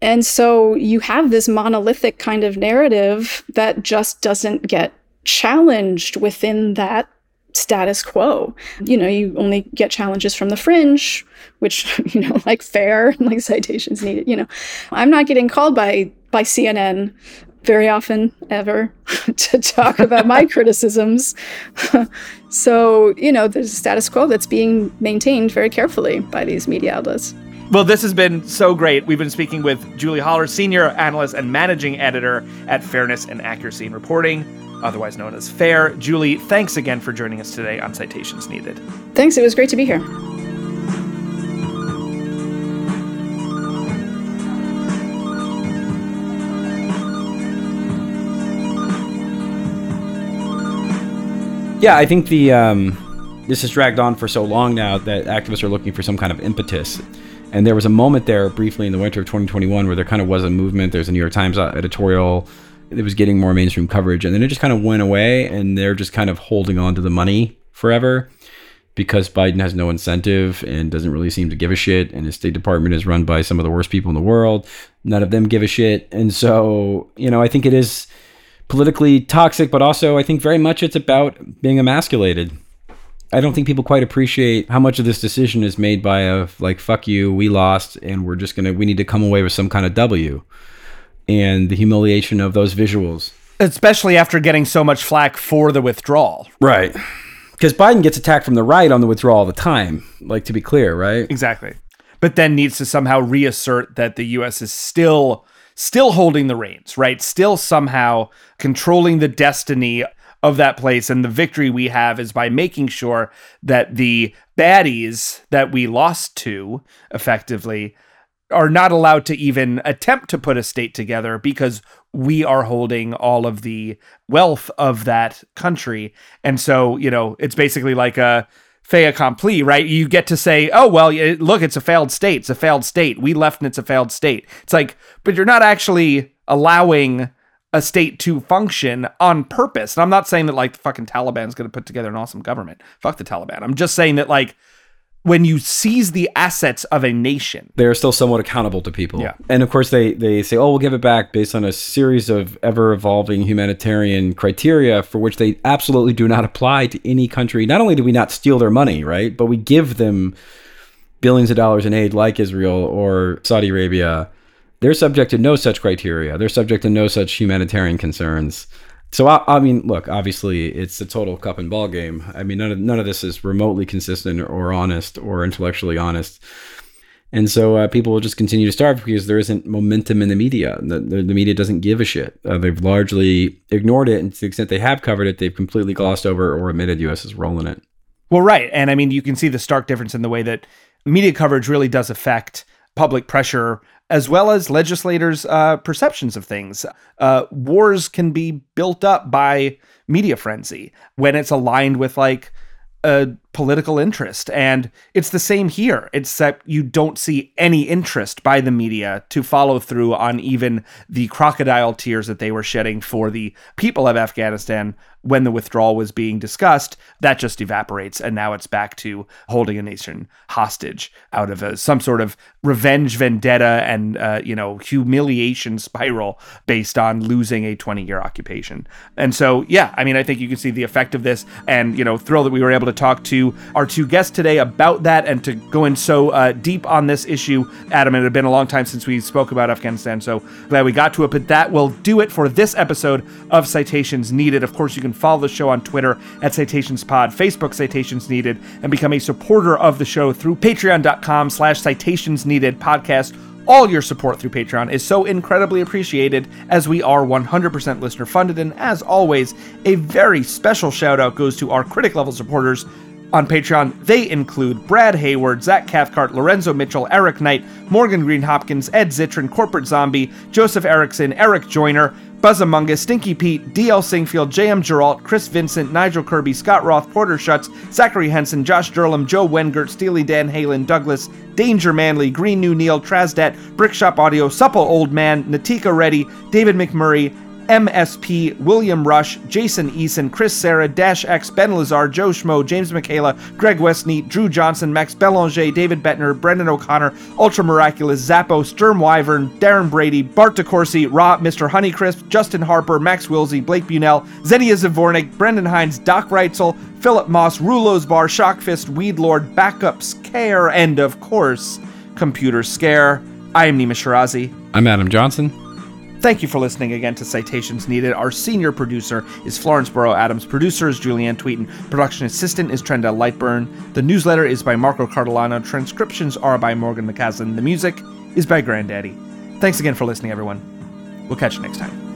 And so you have this monolithic kind of narrative that just doesn't get challenged within that status quo. You know, you only get challenges from the fringe, which, you know, like fair, like citations needed, you know. I'm not getting called by by CNN very often ever to talk about my criticisms. so, you know, there's a status quo that's being maintained very carefully by these media outlets. Well, this has been so great. We've been speaking with Julie Hollar, senior analyst and managing editor at Fairness and Accuracy in Reporting, otherwise known as FAIR. Julie, thanks again for joining us today on Citations Needed. Thanks. It was great to be here. Yeah, I think the um, this has dragged on for so long now that activists are looking for some kind of impetus. And there was a moment there briefly in the winter of 2021 where there kind of was a movement. There's a New York Times uh, editorial that was getting more mainstream coverage, and then it just kind of went away, and they're just kind of holding on to the money forever because Biden has no incentive and doesn't really seem to give a shit, and his State Department is run by some of the worst people in the world. None of them give a shit, and so you know I think it is politically toxic, but also I think very much it's about being emasculated. I don't think people quite appreciate how much of this decision is made by a like fuck you, we lost and we're just going to we need to come away with some kind of W. And the humiliation of those visuals. Especially after getting so much flack for the withdrawal. Right. Cuz Biden gets attacked from the right on the withdrawal all the time, like to be clear, right? Exactly. But then needs to somehow reassert that the US is still still holding the reins, right? Still somehow controlling the destiny of that place. And the victory we have is by making sure that the baddies that we lost to effectively are not allowed to even attempt to put a state together because we are holding all of the wealth of that country. And so, you know, it's basically like a fait accompli, right? You get to say, oh, well, look, it's a failed state. It's a failed state. We left and it's a failed state. It's like, but you're not actually allowing a state to function on purpose. And I'm not saying that like the fucking Taliban is going to put together an awesome government. Fuck the Taliban. I'm just saying that like when you seize the assets of a nation, they're still somewhat accountable to people. Yeah. And of course, they they say, "Oh, we'll give it back based on a series of ever evolving humanitarian criteria for which they absolutely do not apply to any country." Not only do we not steal their money, right, but we give them billions of dollars in aid, like Israel or Saudi Arabia, they're subject to no such criteria. They're subject to no such humanitarian concerns. So I, I, mean, look, obviously it's a total cup and ball game. I mean, none of none of this is remotely consistent or honest or intellectually honest. And so uh, people will just continue to starve because there isn't momentum in the media. The, the, the media doesn't give a shit. Uh, they've largely ignored it, and to the extent they have covered it, they've completely glossed over or omitted U.S. role in it. Well, right, and I mean, you can see the stark difference in the way that media coverage really does affect public pressure as well as legislators' uh, perceptions of things. Uh, wars can be built up by media frenzy when it's aligned with like a political interest. And it's the same here, except you don't see any interest by the media to follow through on even the crocodile tears that they were shedding for the people of Afghanistan when the withdrawal was being discussed, that just evaporates. And now it's back to holding a nation hostage out of a, some sort of revenge vendetta and, uh, you know, humiliation spiral based on losing a 20 year occupation. And so, yeah, I mean, I think you can see the effect of this and, you know, thrilled that we were able to talk to our two guests today about that and to go in so uh, deep on this issue. Adam, it had been a long time since we spoke about Afghanistan, so glad we got to it. But that will do it for this episode of Citations Needed. Of course, you can follow the show on Twitter at Citations Pod, Facebook Citations Needed, and become a supporter of the show through patreon.com slash citations needed podcast. All your support through Patreon is so incredibly appreciated as we are 100% listener funded. And as always, a very special shout out goes to our critic level supporters on Patreon, they include Brad Hayward, Zach Cathcart, Lorenzo Mitchell, Eric Knight, Morgan Green Hopkins, Ed Zitron, Corporate Zombie, Joseph Erickson, Eric Joyner, Buzz Us, Stinky Pete, DL Singfield, JM Geralt, Chris Vincent, Nigel Kirby, Scott Roth, Porter Schutz, Zachary Henson, Josh Durlam, Joe Wengert, Steely Dan Halen, Douglas, Danger Manley, Green New Neil, Trasdat, Brickshop Audio, Supple Old Man, Natika Reddy, David McMurray, MSP, William Rush, Jason Eason, Chris Sarah, Dash X, Ben Lazar, Joe Schmo, James Michaela, Greg Westneat, Drew Johnson, Max Belanger, David Bettner, Brendan O'Connor, Ultra Miraculous, Zappo, Sturm Wyvern, Darren Brady, Bart DeCourcy, Rob, Mr. Honeycrisp, Justin Harper, Max Wilsey, Blake Bunell, Zenia Zavornik, Brendan Hines, Doc Reitzel, Philip Moss, Rulo's Bar, Shockfist, Weed Lord, Backups, Care, and of course, Computer Scare. I am Nima Shirazi. I'm Adam Johnson. Thank you for listening again to Citations Needed. Our senior producer is Florence Barrau-Adams. Producer is Julianne Tweeten. Production assistant is Trendel Lightburn. The newsletter is by Marco Cardellano. Transcriptions are by Morgan McCaslin. The music is by Granddaddy. Thanks again for listening, everyone. We'll catch you next time.